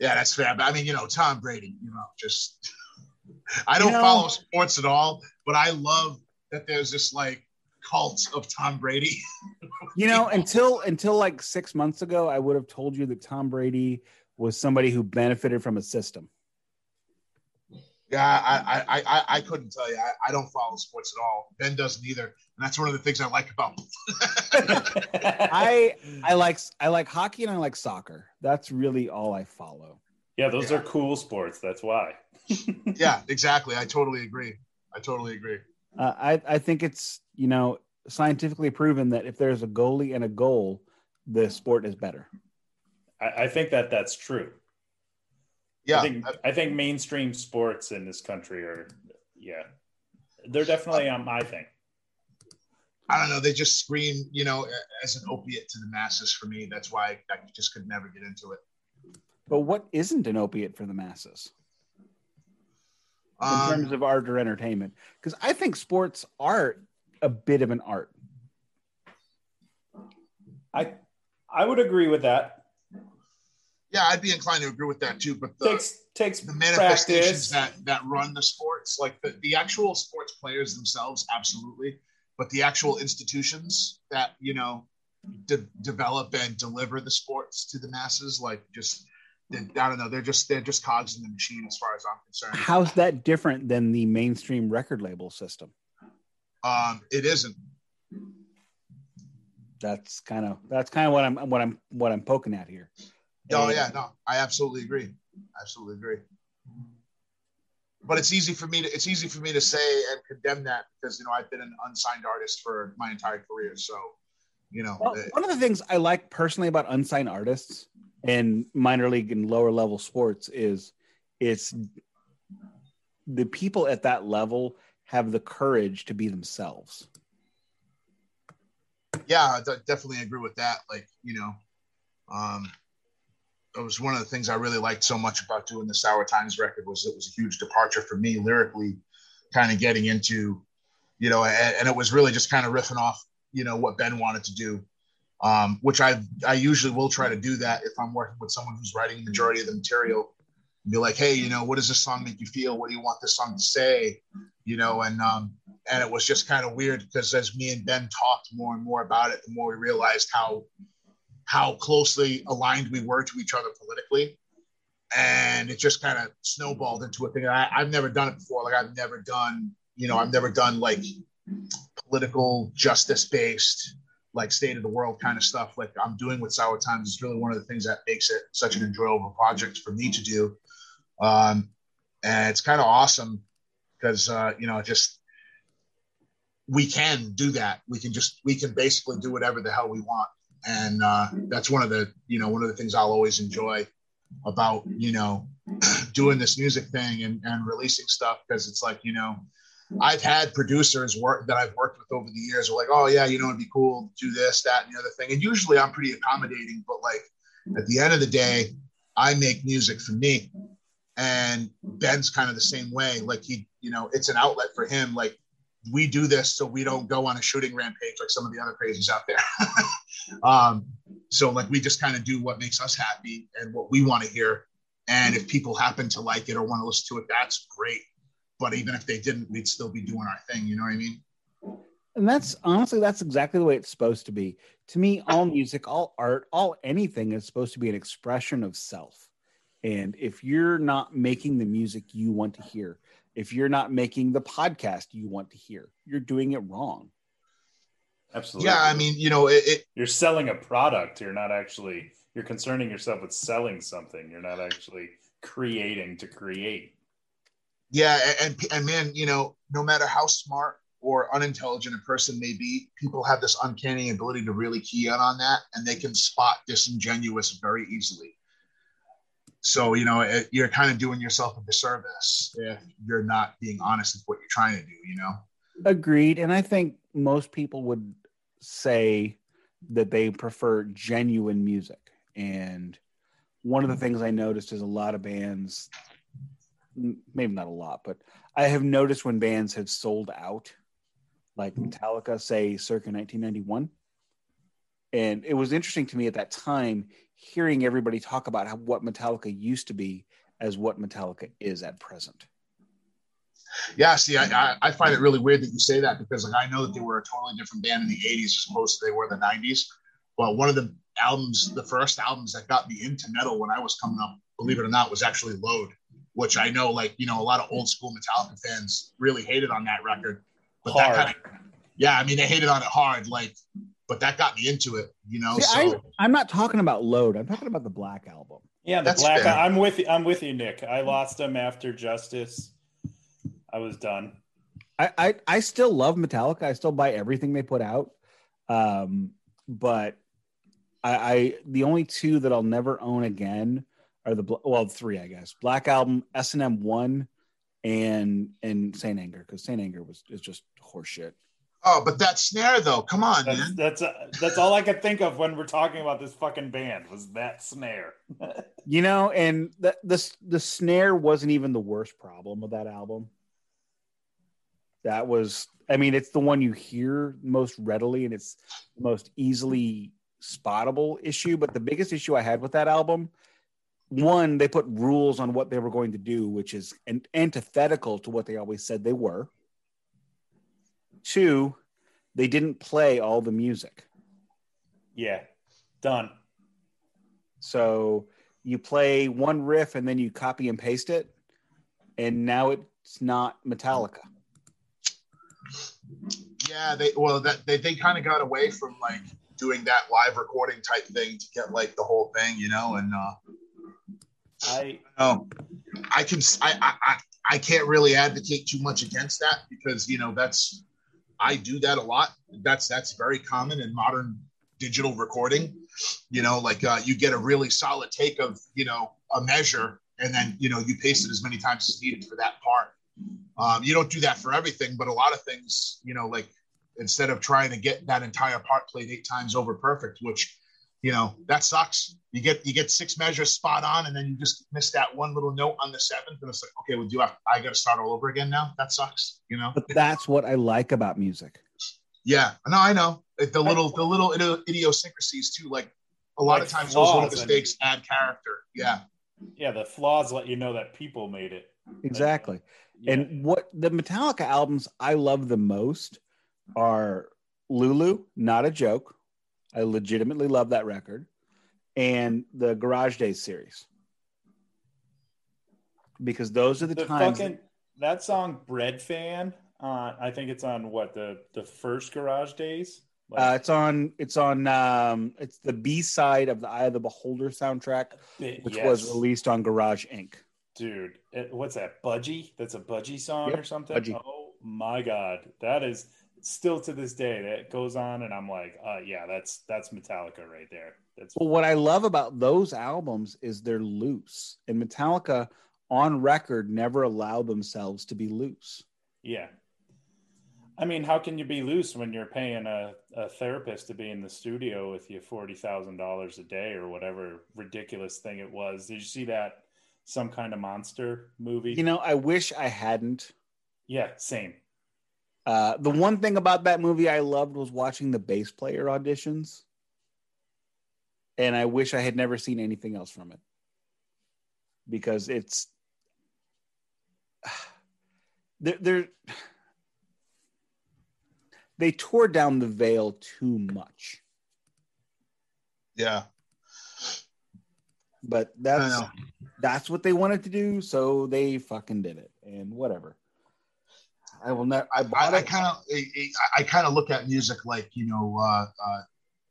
C: Yeah, that's fair. But I mean, you know, Tom Brady, you know, just [LAUGHS] I don't
A: You know-
C: follow sports at all, but I love that there's this like cult of Tom Brady.
A: You know, until until like six months ago, I would have told you that Tom Brady was somebody who benefited from a system.
C: Yeah, I I I, I couldn't tell you. I, I don't follow sports at all. Ben doesn't either, and that's one of the things I like about. [LAUGHS]
A: I I like I like hockey and I like soccer. That's really all I follow.
B: yeah, those
C: Yeah.
B: are cool sports. That's why. [LAUGHS]
C: yeah, exactly. I totally agree. I totally agree.
A: Uh, I I think it's you know scientifically proven that if there's a goalie and a goal, the sport is better.
B: I, I think that that's true.
C: Yeah,
B: I think I think mainstream sports in this country are, yeah, they're definitely on my thing.
C: I don't know. They just scream, you know, as an opiate to the masses for me. That's why I just could never get into it.
A: But what isn't an opiate for the masses in
C: Um,
A: terms of art or entertainment? Because I think sports are a bit of an art.
B: I I would agree with that.
C: Yeah, I'd be inclined to agree with that too. But the,
B: Takes takes
C: the manifestations
B: practice.
C: that that run the sports, like the, the actual sports players themselves, absolutely. But the actual institutions that you know de- develop and deliver the sports to the masses, like just they, I don't know, they're just they're just cogs in the machine as far as I'm concerned.
A: How's that different than the mainstream record label system?
C: Um, it isn't.
A: That's kind of that's kind of what I'm what I'm what I'm poking at here.
C: Oh yeah, no, I absolutely agree. Absolutely agree. But it's easy for me to it's easy for me to say and condemn that because you know I've been an unsigned artist for my entire career. So, you know,
A: Well,
C: uh,
A: one of the things I like personally about unsigned artists in minor league and lower level sports is it's the people at that level have the courage to be themselves.
C: yeah, I definitely agree with that. Like, you know, um, it was one of the things I really liked so much about doing the Sour Times record was it was a huge departure for me lyrically, kind of getting into, you know, and, and it was really just kind of riffing off, you know, what Ben wanted to do, um, which I I usually will try to do that if I'm working with someone who's writing the majority of the material. And be like, hey, you know, what does this song make you feel? What do you want this song to say? You know, and um, and it was just kind of weird because as me and Ben talked more and more about it, the more we realized how how closely aligned we were to each other politically, and it just kind of snowballed into a thing. I, I've never done it before. Like I've never done, you know, I've never done like political justice based like state of the world kind of stuff like i'm doing with sour times is really one of the things that makes it such an enjoyable project for me to do um, and it's kind of awesome because uh, you know just we can do that we can just we can basically do whatever the hell we want and uh, that's one of the you know one of the things i'll always enjoy about you know [CLEARS THROAT] doing this music thing and, and releasing stuff because it's like you know I've had producers work that I've worked with over the years are like, oh yeah, you know, it'd be cool to do this, that, and the other thing. And usually I'm pretty accommodating, but like at the end of the day, I make music for me. And Ben's kind of the same way. Like he, you know, it's an outlet for him. Like we do this so we don't go on a shooting rampage like some of the other crazies out there. [LAUGHS] um, so like we just kind of do what makes us happy and what we want to hear. And if people happen to like it or want to listen to it, that's great but even if they didn't, we'd still be doing our thing. You know what I mean?
A: And that's honestly, that's exactly the way it's supposed to be. To me, all music, all art, all anything is supposed to be an expression of self. And if you're not making the music you want to hear, if you're not making the podcast you want to hear, you're doing it wrong.
B: Absolutely.
C: Yeah, I mean, you know, it, it
B: you're selling a product. You're not actually. You're concerning yourself with selling something. You're not actually creating to create.
C: yeah, and and man, you know, no matter how smart or unintelligent a person may be, people have this uncanny ability to really key in on that, and they can spot disingenuous very easily. So you know, it, you're kind of doing yourself a disservice if you're not being honest with what you're trying to do. You know?
A: Agreed. And I think most people would say that they prefer genuine music. And one of the things I noticed is a lot of bands, maybe not a lot, but I have noticed when bands have sold out, like Metallica, say circa 1991, and it was interesting to me at that time hearing everybody talk about how, what Metallica used to be as what Metallica is at present.
C: Yeah, see, I, I find it really weird that you say that because like I know that they were a totally different band in the '80s as opposed to they were in the '90s. But one of the albums, the first albums that got me into metal when I was coming up, believe it or not, was actually Load, which I know like you know a lot of old school Metallica fans really hated on that record. But hard. that kind of yeah, I mean they hated on it hard, like, but that got me into it, you know.
A: See, so I, am not talking about Load. I'm talking about the Black album.
B: Yeah, the That's Black. Fair. I'm with you. I'm with you, Nick. I lost them after Justice. I was done.
A: I, I, I still love Metallica. I still buy everything they put out. Um, but I, I the only two that I'll never own again are the well three I guess Black Album S and M one and and Saint Anger because Saint Anger was is just horseshit.
C: Oh, but that snare though, come on,
B: that's,
C: man.
B: That's uh, that's all I could think of when we're talking about this fucking band was that snare. [LAUGHS]
A: you know, and the, the the snare wasn't even the worst problem of that album. That was, I mean, it's the one you hear most readily, and it's the most easily spottable issue. But the biggest issue I had with that album, one, they put rules on what they were going to do, which is an- antithetical to what they always said they were Two, they didn't play all the music.
B: Yeah, done.
A: So you play one riff and then you copy and paste it, and now it's not Metallica.
C: Yeah, they well that they, they kind of got away from like doing that live recording type thing to get like the whole thing, you know, and uh
B: I
C: oh I can I I I can't really advocate too much against that because you know that's I do that a lot. That's that's very common in modern digital recording. You know, like uh, you get a really solid take of you know a measure, and then you know you paste it as many times as needed for that part. Um, you don't do that for everything, but a lot of things, you know, like instead of trying to get that entire part played eight times over perfect, which you know that sucks. You get you get six measures spot on, and then you just miss that one little note on the seventh, and it's like, okay, well, do I, I got to start all over again now? That sucks, you know.
A: But that's what I like about music.
C: Yeah, no, I know the little the little idiosyncrasies too. Like a lot like of times, those little mistakes and, add character. Yeah,
B: yeah, the flaws let you know that people made it.
A: Exactly. yeah. And what the Metallica albums I love the most are Lulu, not a joke. I legitimately love that record, and the Garage Days series because those are the, the times. Fucking,
B: that song, Breadfan. Uh, I think it's on what the the first Garage Days.
A: Like, uh, it's on. It's on. Um, it's the B side of the Eye of the Beholder soundtrack, which yes. was released on Garage Inc.
B: Dude, it, what's that? Budgie? That's a Budgie song yep, or something. Budgie. Oh my god, that is still to this day that goes on and i'm like uh, yeah that's that's metallica right there. That's
A: well what i love about those albums is they're loose and metallica on record never allow themselves to be loose.
B: Yeah. I mean how can you be loose when you're paying a, a therapist to be in the studio with you $40000 a day or whatever ridiculous thing it was? Did you see that some kind of monster movie?
A: You know i wish i hadn't.
B: Yeah same
A: uh, the one thing about that movie I loved was watching the bass player auditions. And I wish I had never seen anything else from it because it's [SIGHS] they're, they're they tore down the veil too much.
C: Yeah.
A: But that's that's what they wanted to do, so they fucking did it. And whatever. I will never. I,
C: I, I kind of, I, I kind of look at music like you know, uh, uh,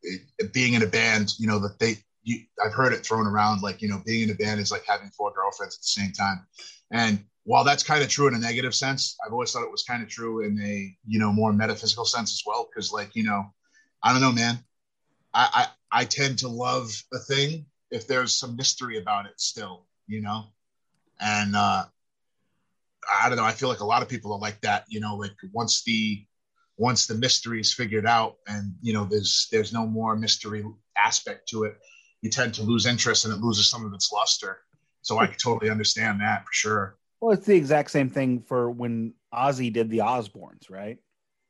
C: it, being in a band. You know that they, you, I've heard it thrown around like you know, being in a band is like having four girlfriends at the same time. And while that's kind of true in a negative sense, I've always thought it was kind of true in a you know more metaphysical sense as well. Because like you know, I don't know, man. I, I I tend to love a thing if there's some mystery about it still, you know, and uh, I don't know. I feel like a lot of people are like that. You know, like once the once the mystery is figured out, and you know, there's there's no more mystery aspect to it, you tend to lose interest, and it loses some of its luster. So I can [LAUGHS] totally understand that for sure.
A: Well, it's the exact same thing for when Ozzy did the Osbournes, right?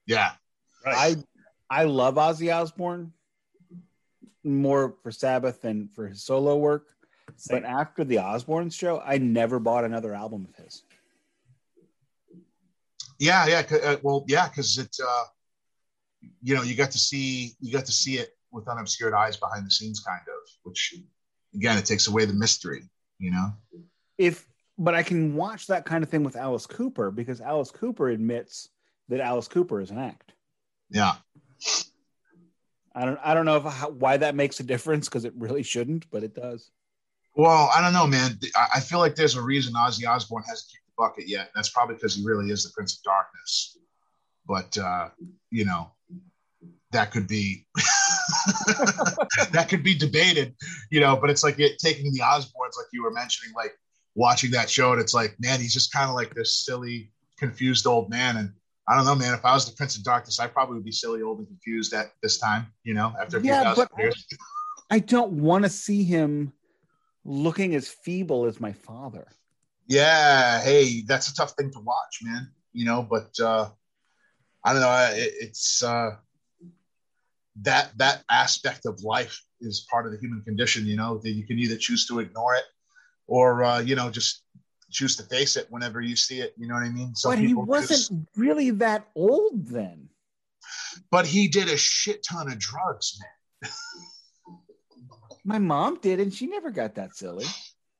C: Yeah.
A: Right. I I love Ozzy Osbourne, more for Sabbath than for his solo work.
B: Same.
A: But after the Osbourne show, I never bought another album of his.
C: Yeah, yeah. Uh, well, yeah, because it, uh, you know, you got to see you got to see it with unobscured eyes behind the scenes, kind of. Which, again, it takes away the mystery. You know.
A: If but I can watch that kind of thing with Alice Cooper because Alice Cooper admits that Alice Cooper is an act.
C: Yeah.
A: I don't I don't know if how, why that makes a difference because it really shouldn't, but it does.
C: Well, I don't know, man. I, feel like there's a reason Ozzy Osbourne the bucket yet. That's probably because he really is the Prince of Darkness. But uh, you know, that could be [LAUGHS] that could be debated, you know. But it's like it, taking the Osbournes, like you were mentioning, like watching that show, and it's like, man, he's just kind of like this silly, confused old man. And I don't know, man. If I was the Prince of Darkness, I probably would be silly, old, and confused at this time, you know, after a few
A: Yeah,
C: thousand years.
A: I don't want to see him looking as feeble as my father.
C: Yeah, hey, that's a tough thing to watch, man. You know, but uh, I don't know. It, it's uh, that that aspect of life is part of the human condition. You know, that you can either choose to ignore it, or uh, you know, just choose to face it whenever you see it. You know what I mean? Some
A: but he wasn't
C: just-
A: really that old then.
C: but he did a shit ton of drugs, man.
A: My mom did, and she never got that silly.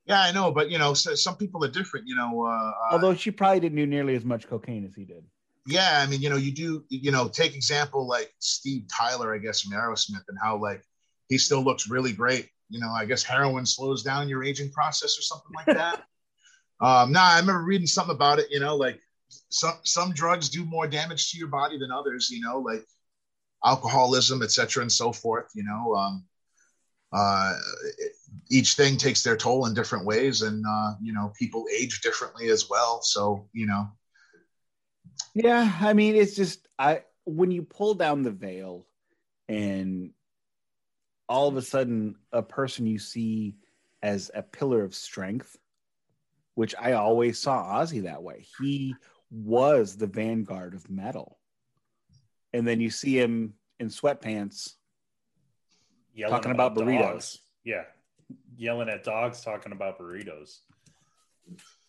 C: Yeah, I know, but you know, so, some people are different. You know, uh, uh,
A: Although she probably didn't do nearly as much cocaine as he did.
C: yeah, I mean, you know, you do, you know, take example like Steve Tyler, I guess, from Aerosmith, and how like he still looks really great. You know, I guess heroin slows down your aging process or something like that. [LAUGHS] um, nah, I remember reading something about it. You know, like some some drugs do more damage to your body than others. You know, like alcoholism, et cetera, and so forth. You know, um, uh, each thing takes their toll in different ways, and uh, you know, people age differently as well. So, you know,
A: Yeah, I mean, it's just I when you pull down the veil and all of a sudden a person you see as a pillar of strength, which I always saw Ozzy that way. He was the vanguard of metal. And then you see him in sweatpants.
B: Yelling
A: Talking about burritos.
B: dogs. Yeah. Yelling at dogs, talking about burritos.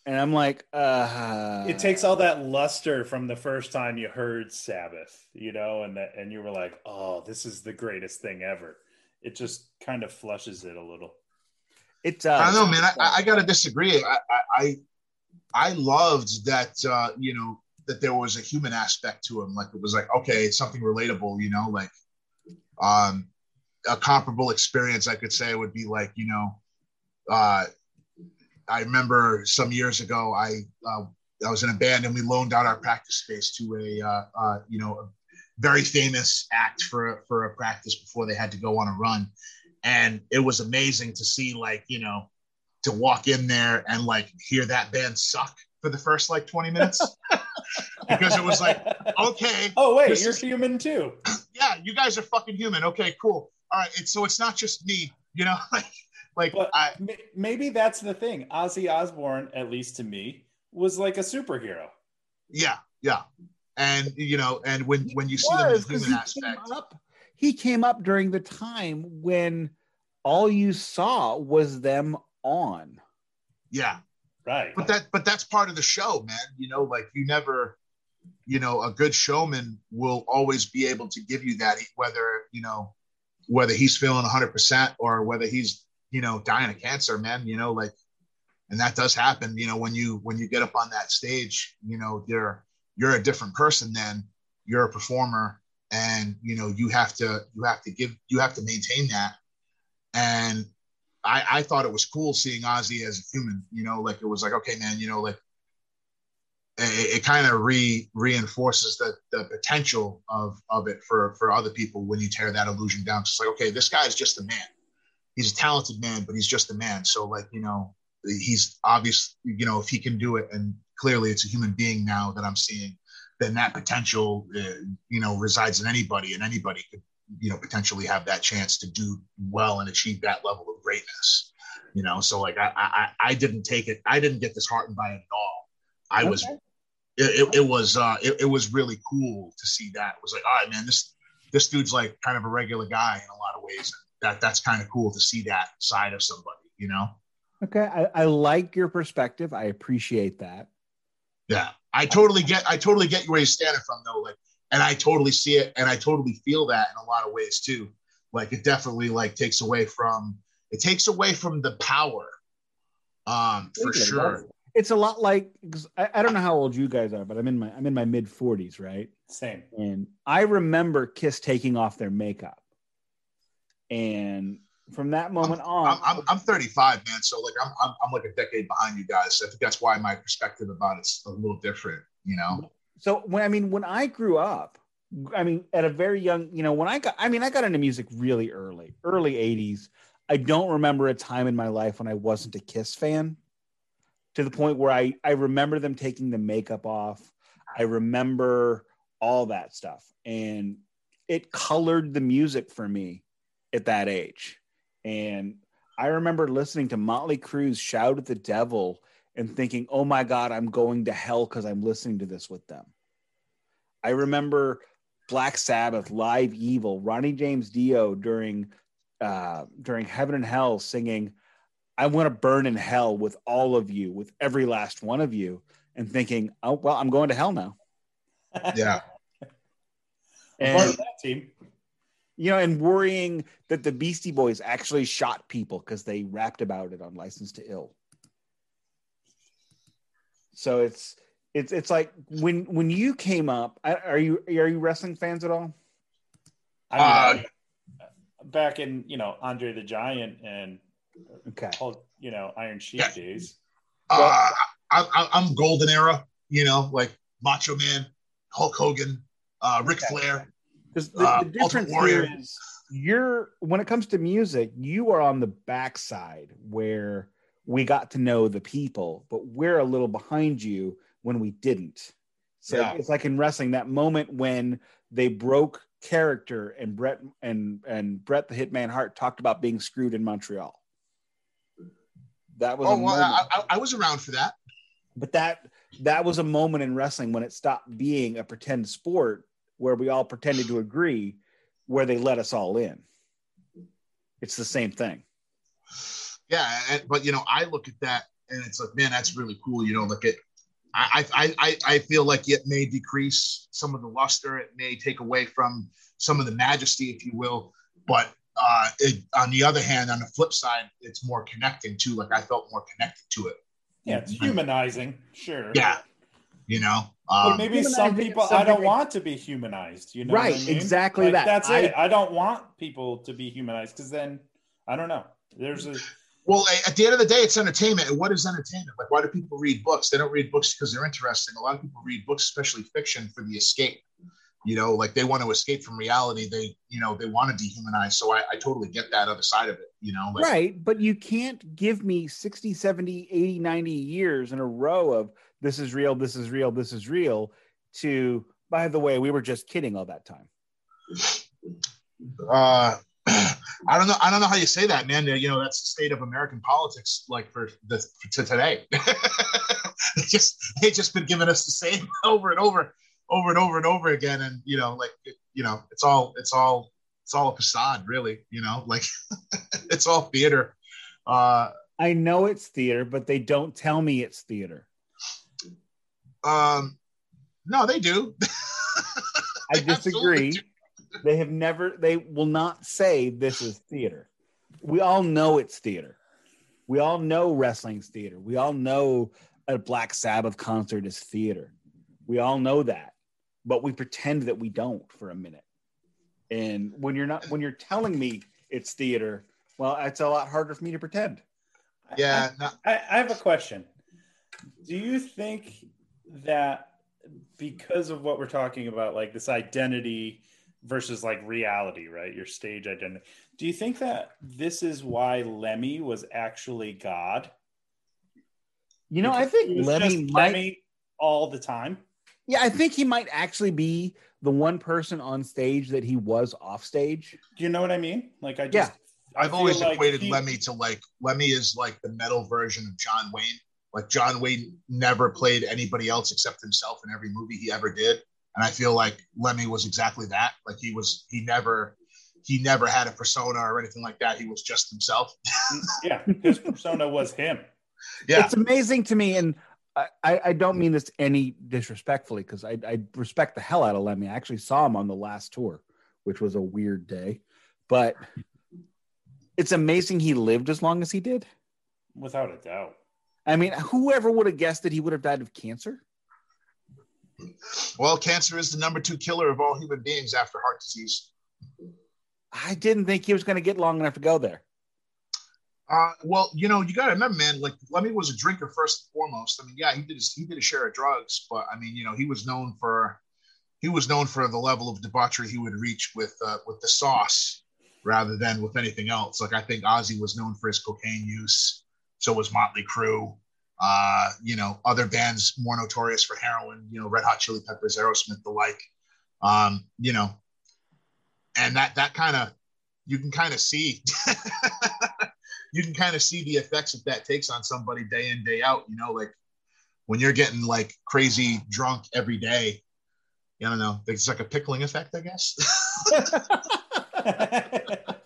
A: And I'm like, uh
B: it takes all that luster from the first time you heard Sabbath, you know, and that, and you were like, "Oh, this is the greatest thing ever." It just kind of flushes it a little.
A: It uh
C: I don't know, man. I, I, I got to disagree. I, I, I, I loved that, uh, you know, that there was a human aspect to him. Like it was like, okay, it's something relatable, you know, like um, a comparable experience. I could say would be like, you know, uh, I remember some years ago, I, uh, I was in a band and we loaned out our practice space to a, uh, uh, you know, a very famous act for, for a practice before they had to go on a run and it was amazing to see like you know to walk in there and like hear that band suck for the first like 20 minutes [LAUGHS] because it was like okay
B: oh wait, you're
C: is-
B: human too.
C: yeah you guys are fucking human okay cool all right it's, so it's not just me you know [LAUGHS] like like
B: But
C: I,
B: maybe that's the thing. Ozzy Osbourne, at least to me, was like a superhero.
C: yeah yeah and you know and when
A: He
C: when you see them in
A: was,
C: human
A: he came
C: aspect
A: up- he came up during the time when all you saw was them on.
C: yeah
B: Right.
C: but that but that's part of the show man you know like you never you know a good showman will always be able to give you that whether you know whether he's feeling 100% or whether he's you know dying of cancer man you know like and that does happen you know when you when you get up on that stage you know you're you're a different person then you're a performer and you know you have to you have to give you have to maintain that. And I, I thought it was cool seeing Ozzy as a human, you know, like it was like, okay, man, you know, like it, it kind of re reinforces the, the potential of, of it for, for other people when you tear that illusion down. It's like, okay, this guy is just a man. He's a talented man, but he's just a man. So like, you know, he's obvious, you know, if he can do it and clearly it's a human being now that I'm seeing, then that potential, uh, you know, resides in anybody and anybody could, you know, potentially have that chance to do well and achieve that level of greatness, you know? So like, I, I, I didn't take it. I didn't get disheartened by it at all. I was,
A: Okay.
C: It, it, it was, uh, it, it was really cool to see that. It was like, all right, man, this, this dude's like kind of a regular guy in a lot of ways. that that's kind of cool to see that side of somebody, you know.
A: Okay, I, I like your perspective. I appreciate that.
C: Yeah, I totally get. I totally get where you're standing from, though. Like, and I totally see it, and I totally feel that in a lot of ways too. Like, it definitely like takes away from it takes away from the power, um, for sure.
A: It's a lot like I, I don't know how old you guys are, but I'm in my I'm in my mid 40s, right?
B: Same.
A: And I remember Kiss taking off their makeup, and from that moment
C: I'm,
A: on,
C: I'm, I'm, I'm 35, man. So like I'm, I'm I'm like a decade behind you guys. I think that's why my perspective about it's a little different, you know.
A: so when I mean when I grew up, I mean at a very young, you know, when I got I mean I got into music really early, early 80s. I don't remember a time in my life when I wasn't a Kiss fan to the point where I I remember them taking the makeup off. I remember all that stuff and it colored the music for me at that age. And I remember listening to Motley Crue's Shout at the Devil and thinking, oh my God, I'm going to hell because I'm listening to this with them. I remember Black Sabbath, Live Evil, Ronnie James Dio during uh, during Heaven and Hell singing, I want to burn in hell with all of you, with every last one of you, and thinking, oh well, I'm going to hell now.
C: Yeah.
B: I'm [LAUGHS] part
A: And
B: of that team.
A: you know, and worrying that the Beastie Boys actually shot people because they rapped about it on License to Ill. So it's it's it's like when when you came up, are you are you wrestling fans at all?
B: I mean,
C: Uh,
B: I- back in you know Andre the Giant and
A: Okay,
B: Hulk, you know Iron Sheik
C: Yeah.
B: days.
C: Uh, I, I, I'm golden era, you know, like Macho Man, Hulk Hogan, uh, Ric
A: Okay.
C: Flair.
A: because the,
C: Uh,
A: the difference
C: Ultimate Warrior.
A: is you're when it comes to music, you are on the backside where we got to know the people, but we're a little behind you when we didn't. So
C: Yeah.
A: it's like in wrestling, that moment when they broke character and Bret and and Bret the Hitman Hart talked about being screwed in Montreal. That was
C: Oh, well, I, I, I was around for that.
A: but that that was a moment in wrestling when it stopped being a pretend sport where we all pretended to agree, where they let us all in. It's the same thing.
C: Yeah, but you know, I look at that and it's like, man, that's really cool. You know, like it. I, I, I, I feel like it may decrease some of the luster. It may take away from some of the majesty, if you will. But uh, it, on the other hand, on the flip side, it's more connecting too. Like I felt more connected to it.
B: Yeah, it's humanizing, sure.
C: Yeah, you know.
B: But
C: Um,
B: maybe some people,
A: is
B: I don't
A: something-
B: want to be humanized. You know,
A: Right,
B: I mean?
A: exactly
B: Like,
A: that.
B: That's
A: I-
B: it. I don't want people to be humanized because then I don't know. There's a
C: Well, at the end of the day, it's entertainment. And what is entertainment? Like, why do people read books? They don't read books because they're interesting. A lot of people read books, especially fiction, for the escape. You know, like they want to escape from reality. They, you know, they want to dehumanize. So I, I totally get that other side of it. You know, like,
A: Right. But you can't give me 60, 70, 80, 90 years in a row of this is real, this is real, this is real to, by the way, we were just kidding all that time.
C: uh, [CLEARS THROAT] I don't know. I don't know how you say that, man. You know, that's the state of American politics, like for the to today. [LAUGHS] they just they just been giving us the same [LAUGHS] over and over, over and over and over again, and you know, like it, you know, it's all it's all it's all a facade, really. You know, like [LAUGHS] it's all theater. Uh,
A: I know it's theater, but they don't tell me it's theater.
C: um, no, they do. [LAUGHS]
A: I disagree.
C: do.
A: They have never, they will not say this is theater. We all know it's theater. We all know wrestling's theater. We all know a Black Sabbath concert is theater. We all know that, but we pretend that we don't for a minute. And when you're not, when you're telling me it's theater, well, it's a lot harder for me to pretend.
C: Yeah, no,
B: I, I have a question. Do you think that because of what we're talking about, like this identity versus like reality, right? Your stage identity. Do you think that this is why Lemmy was actually God?
A: You know, I think
B: he was
A: Lemmy
B: just
A: might,
B: Lemmy all the time.
A: Yeah, I think he might actually be the one person on stage that he was off stage.
B: Do you know what I mean? Like I just I
C: I've always
B: like
C: equated
B: he-
C: Lemmy to like Lemmy is like the metal version of John Wayne. Like John Wayne never played anybody else except himself in every movie he ever did, and I feel like Lemmy was exactly that. Like he was, he never, he never had a persona or anything like that. He was just himself.
B: yeah, his persona was him. [LAUGHS]
A: Yeah, it's amazing to me, and I, I don't mean this any disrespectfully because I, I respect the hell out of Lemmy. I actually saw him on the last tour, which was a weird day, but it's amazing he lived as long as he did.
B: Without a doubt.
A: I mean, whoever would have guessed that he would have died of cancer?
C: Well, cancer is the number two killer of all human beings after heart disease.
A: I didn't think he was going to get long enough to go there.
C: Uh, well, you know, you got to remember, man. Like Lemmy was a drinker first and foremost. I mean, yeah, he did his, he did a share of drugs, but I mean, you know, he was known for he was known for the level of debauchery he would reach with uh, with the sauce rather than with anything else. Like I think Ozzy was known for his cocaine use. So was Motley Crue. Uh, you know, other bands more notorious for heroin. You know, Red Hot Chili Peppers, Aerosmith, the like. Um, you know, and that that kind of you can kind of see [LAUGHS] you can kind of see the effects that that takes on somebody day in day out you know like when you're getting like crazy drunk every day I don't know it's like a pickling effect i guess. [LAUGHS]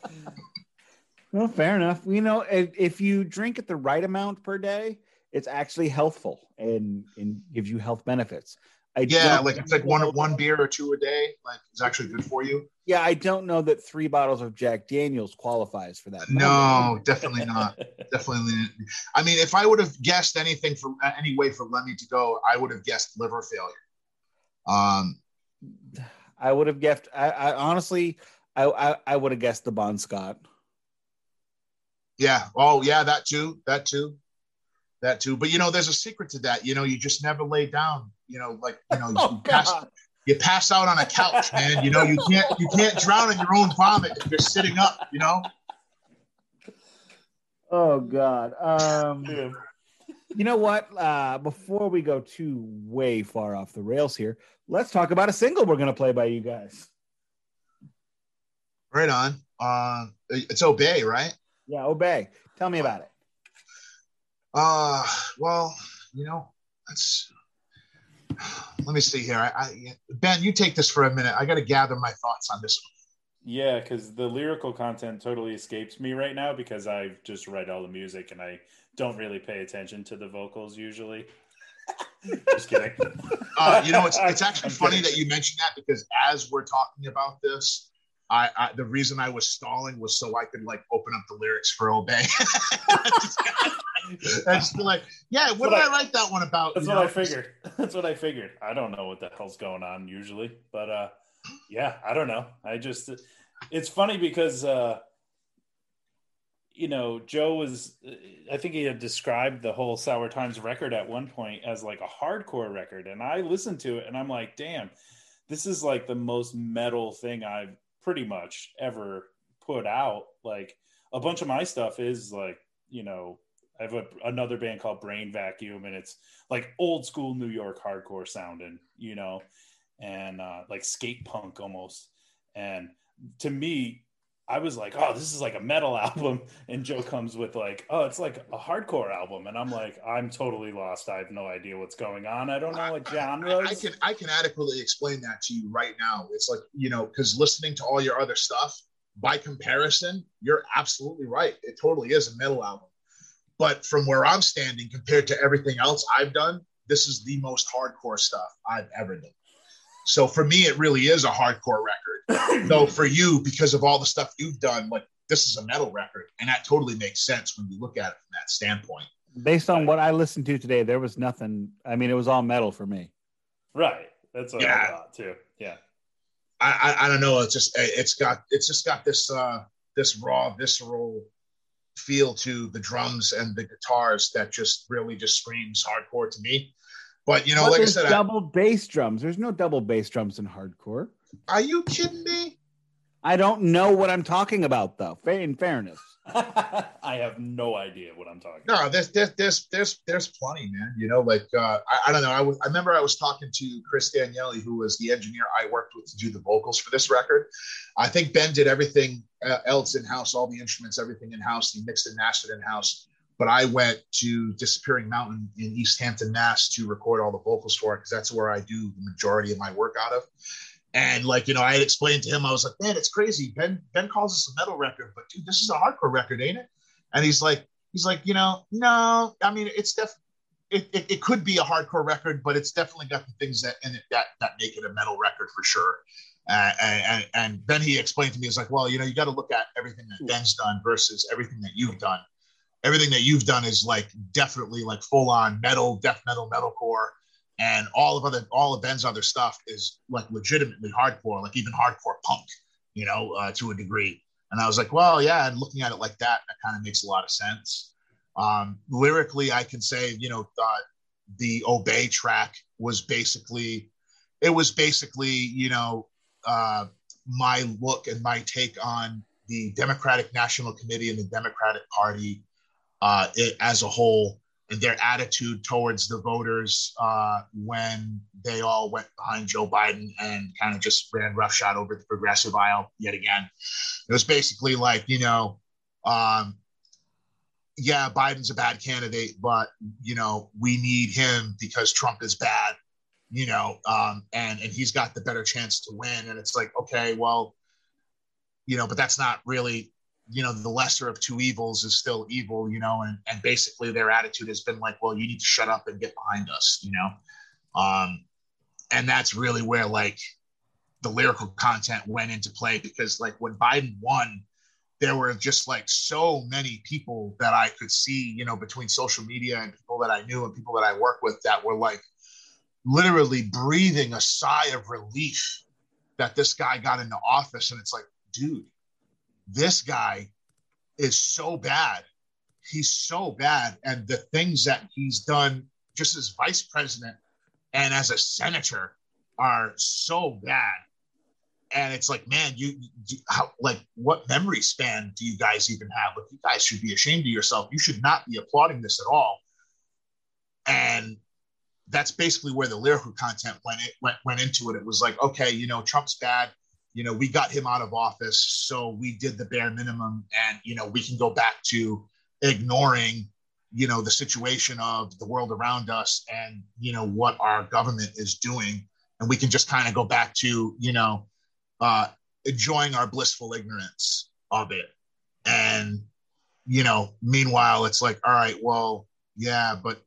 A: Well fair enough. You know if, if you drink at the right amount per day it's actually healthful and and gives you health benefits
C: I yeah, like it's like one one beer or two a day. Like it's actually good for you.
A: Yeah, I don't know that three bottles of Jack Daniels qualifies for that.
C: No, definitely not. definitely. Not. I mean, if I would have guessed anything from any way for Lemmy to go, I would have guessed liver failure. Um,
A: I would have guessed. I, I honestly, I, I, I would have guessed the Bon Scott.
C: Yeah. Oh, yeah. That too. That too. That too. But you know, there's a secret to that. You know, you just never lay down you know, like you know, [LAUGHS] oh, you, pass, you pass out on a couch, man. You know, you can't you can't drown in your own vomit if you're sitting up. You know.
A: Oh God. Um, [LAUGHS] you know what? Uh, before we go too way far off the rails here, let's talk about a single we're gonna play by you guys.
C: Right on. Uh, it's Obey, right?
A: Yeah, Obey. Tell me about it.
C: Uh, well, you know, that's let me see here. I, I, ben, you take this for a minute. I got to gather my thoughts on this one.
B: Yeah, because the lyrical content totally escapes me right now because I've just read all the music and I don't really pay attention to the vocals usually. [LAUGHS] just kidding.
C: Uh, you know, it's it's [LAUGHS] actually I'm funny kidding. that you mentioned that because as we're talking about this, I, I, the reason I was stalling was so I could like open up the lyrics for Obey. [LAUGHS] That's like, yeah, what did I, I, write that one about?
B: That's what know? I figured. [LAUGHS] That's what I figured. I don't know what the hell's going on usually, but uh, yeah, I don't know. I just, it's funny because uh, you know, Joe was, I think he had described the whole Sour Times record at one point as like a hardcore record, and I listened to it and I'm like, damn, this is like the most metal thing I've pretty much ever put out. Like a bunch of my stuff is like, you know, I have a, another band called Brain Vacuum, and it's like old school New York hardcore sounding, you know, and uh, like skate punk almost. And to me, I was like, oh, this is like a metal [LAUGHS] album. And Joe comes with like, oh, it's like a hardcore album. And I'm like, I'm totally lost. I have no idea what's going on. I don't know what genres.
C: I, I can I can adequately explain that to you right now. It's like, you know, because listening to all your other stuff, by comparison, you're absolutely right. It totally is a metal album. But from where I'm standing compared to everything else I've done, this is the most hardcore stuff I've ever done. So for me, it really is a hardcore record. [LAUGHS] Though for you, because of all the stuff you've done, like this is a metal record, and that totally makes sense when you look at it from that standpoint.
A: Based on what I listened to today, there was nothing. I mean, it was all metal for me.
B: Right. That's what yeah. I thought too. Yeah.
C: I, I, I don't know. It's just it's got it's just got this uh this raw visceral feel to the drums and the guitars that just really just screams hardcore to me. But you know, but like I said,
A: double I, bass drums. There's no double bass drums in hardcore.
C: Are you kidding me?
A: I don't know what I'm talking about, though. In fairness, [LAUGHS]
B: I have no idea what I'm talking. About.
C: No, there's there's there's there's there's plenty, man. You know, like uh, I, I don't know. I, was, I remember I was talking to Chris Daniele, who was the engineer I worked with to do the vocals for this record. I think Ben did everything uh, else in house, all the instruments, everything in house. He mixed and mastered in house. But I went to Disappearing Mountain in East Hampton, Mass, to record all the vocals for it because that's where I do the majority of my work out of. And like, you know, I had explained to him, I was like, man, it's crazy. Ben Ben calls this a metal record, but dude, this is a hardcore record, ain't it? And he's like, he's like, you know, no, I mean, it's def it, it, it could be a hardcore record, but it's definitely got the things that in it that that make it a metal record for sure. Uh, and, and then he explained to me, he's like, well, you know, you got to look at everything that Ben's done versus everything that you've done. Everything that you've done is like definitely like full on metal, death metal, metalcore and all of other all of Ben's other stuff is like legitimately hardcore, like even hardcore punk, you know, uh, to a degree. And I was like, well, yeah. And looking at it like that, that kind of makes a lot of sense. Um, lyrically, I can say, you know, uh, the Obey track was basically, it was basically, you know, uh, my look and my take on the Democratic National Committee and the Democratic Party uh, it, as a whole and their attitude towards the voters uh, when they all went behind Joe Biden and kind of just ran roughshod over the progressive aisle yet again. It was basically like, you know, um, yeah, Biden's a bad candidate, but you know, we need him because Trump is bad, you know, um, and and he's got the better chance to win. And it's like, okay, well, you know, but that's not really you know the lesser of two evils is still evil you know and, and basically their attitude has been like well you need to shut up and get behind us you know? Um and that's really where like the lyrical content went into play because like when biden won there were just like so many people that i could see you know between social media and people that i knew and people that i work with that were like literally breathing a sigh of relief that this guy got into office. And it's like dude this guy is so bad. He's so bad. And the things that he's done just as vice president and as a senator are so bad. And it's like, man, you, you how, like, what memory span do you guys even have? Like, you guys should be ashamed of yourself. You should not be applauding this at all. And that's basically where the lyrical content went, it went, went into it. It was like, okay, you know, Trump's bad you know, we got him out of office, so we did the bare minimum, and you know, we can go back to ignoring, you know, the situation of the world around us and you know what our government is doing, and we can just kind of go back to you know, uh, enjoying our blissful ignorance of it, and you know, meanwhile, it's like, all right, well, yeah, but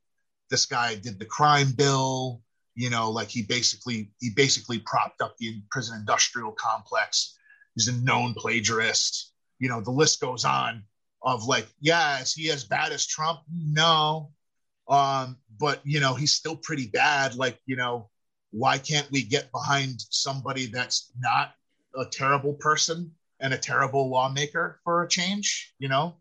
C: this guy did the crime bill you know like he basically he basically propped up the prison industrial complex. He's a known plagiarist. You know the list goes on of like yeah is he as bad as trump? No. Um but you know he's still pretty bad. Like you know why can't we get behind somebody that's not a terrible person and a terrible lawmaker for a change you know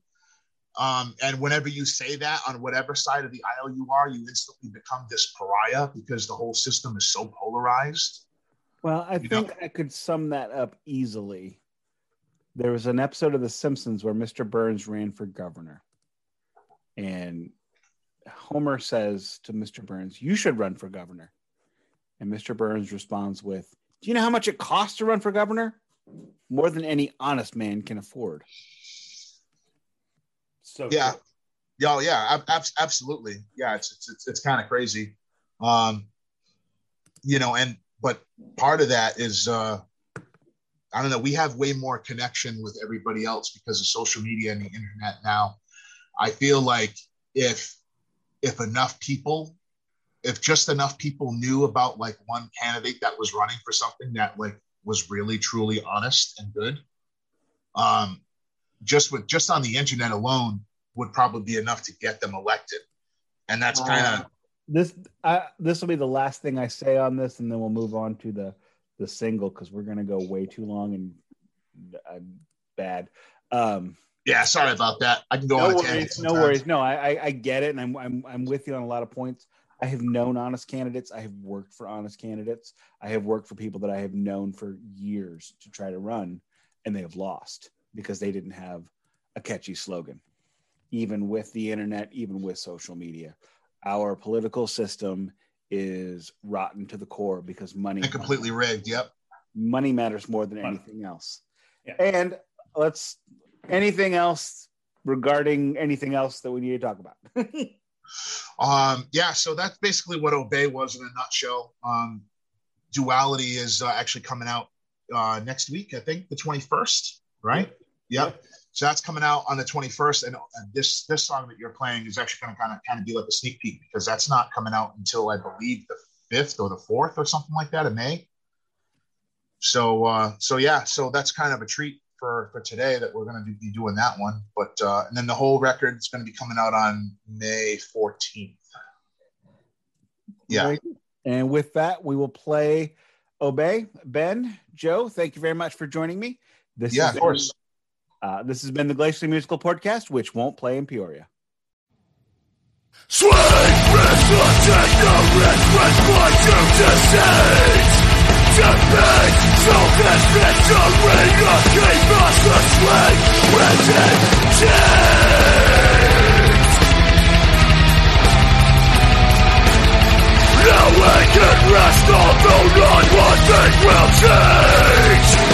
C: um, and whenever you say that on whatever side of the aisle you are, you instantly become this pariah because the whole system is so polarized.
A: Well, I you think know? I could sum that up easily. There was an episode of The Simpsons where Mr. Burns ran for governor. And Homer says to Mr. Burns, You should run for governor. And Mr. Burns responds with, Do you know how much it costs to run for governor? More than any honest man can afford.
C: So yeah, cool. yeah, yeah, ab- absolutely. Yeah, it's it's it's, it's kind of crazy, um, you know. And but part of that is uh, I don't know. We have way more connection with everybody else because of social media and the internet now. I feel like if if enough people if just enough people knew about like one candidate that was running for something that like was really truly honest and good um just with just on the internet alone would probably be enough to get them elected. And that's kind of uh,
A: this. I, this will be the last thing I say on this, and then we'll move on to the the single because we're going to go way too long and uh, bad. Um,
C: yeah, sorry about that. I can go
A: no on worries, No worries. No, I, I, I get it, and I'm, I'm I'm with you on a lot of points. I have known honest candidates. I have worked for honest candidates. I have worked for people that I have known for years to try to run, and they have lost because they didn't have a catchy slogan, even with the internet, even with social media. Our political system is rotten to the core because money
C: and completely rigged. Yep.
A: Money matters more than anything else. Yeah. And let's anything else regarding anything else that we need to talk about. [LAUGHS]
C: um, yeah, so that's basically what Obey was in a nutshell. Um, Duality is uh, actually coming out uh, next week. I think the twenty first, right? Yep. So that's coming out on the 21st, and, this this song that you're playing is actually going to kind of kind of be like a sneak peek because that's not coming out until I believe the fifth or the fourth or something like that in May. So uh, so yeah, so that's kind of a treat for for today that we're going to be doing that one. But uh, and then the whole record is going to be coming out on May 14th. Yeah.
A: And with that, we will play Obey. Ben, Joe, thank you very much for joining me.
C: This yeah, of course.
A: Uh, this has been the Glacially Musical Podcast, which won't play in Peoria.
D: Swing, wrist, take the risk, with what you deceit. Defeat, selfish victory, keep us the swing, within. Now we can rest, although not one thing will change.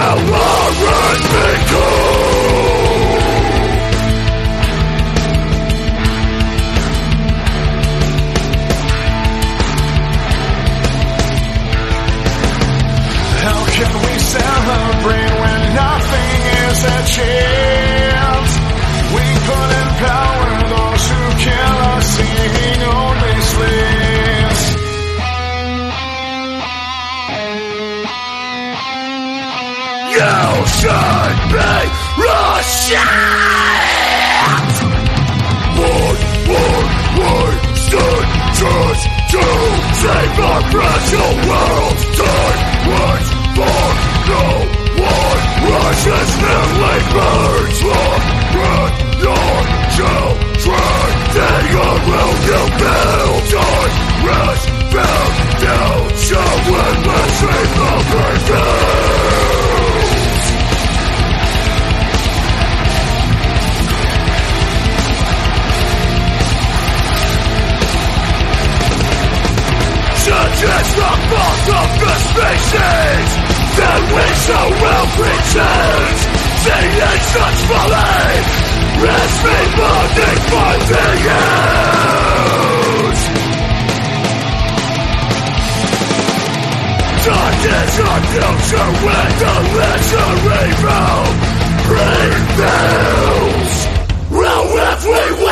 D: Will Lauren become? Should be ashamed! One, one, one, stood just to save our fragile world. Time waits for no one. Rushes merely burns for breath. Your children, they are will you build. Time rest bound down. So we save the Is the fault of the species That we so well pretend. Seeing such folly As people for the use Dark is our future when the lesser evil prevails. How have we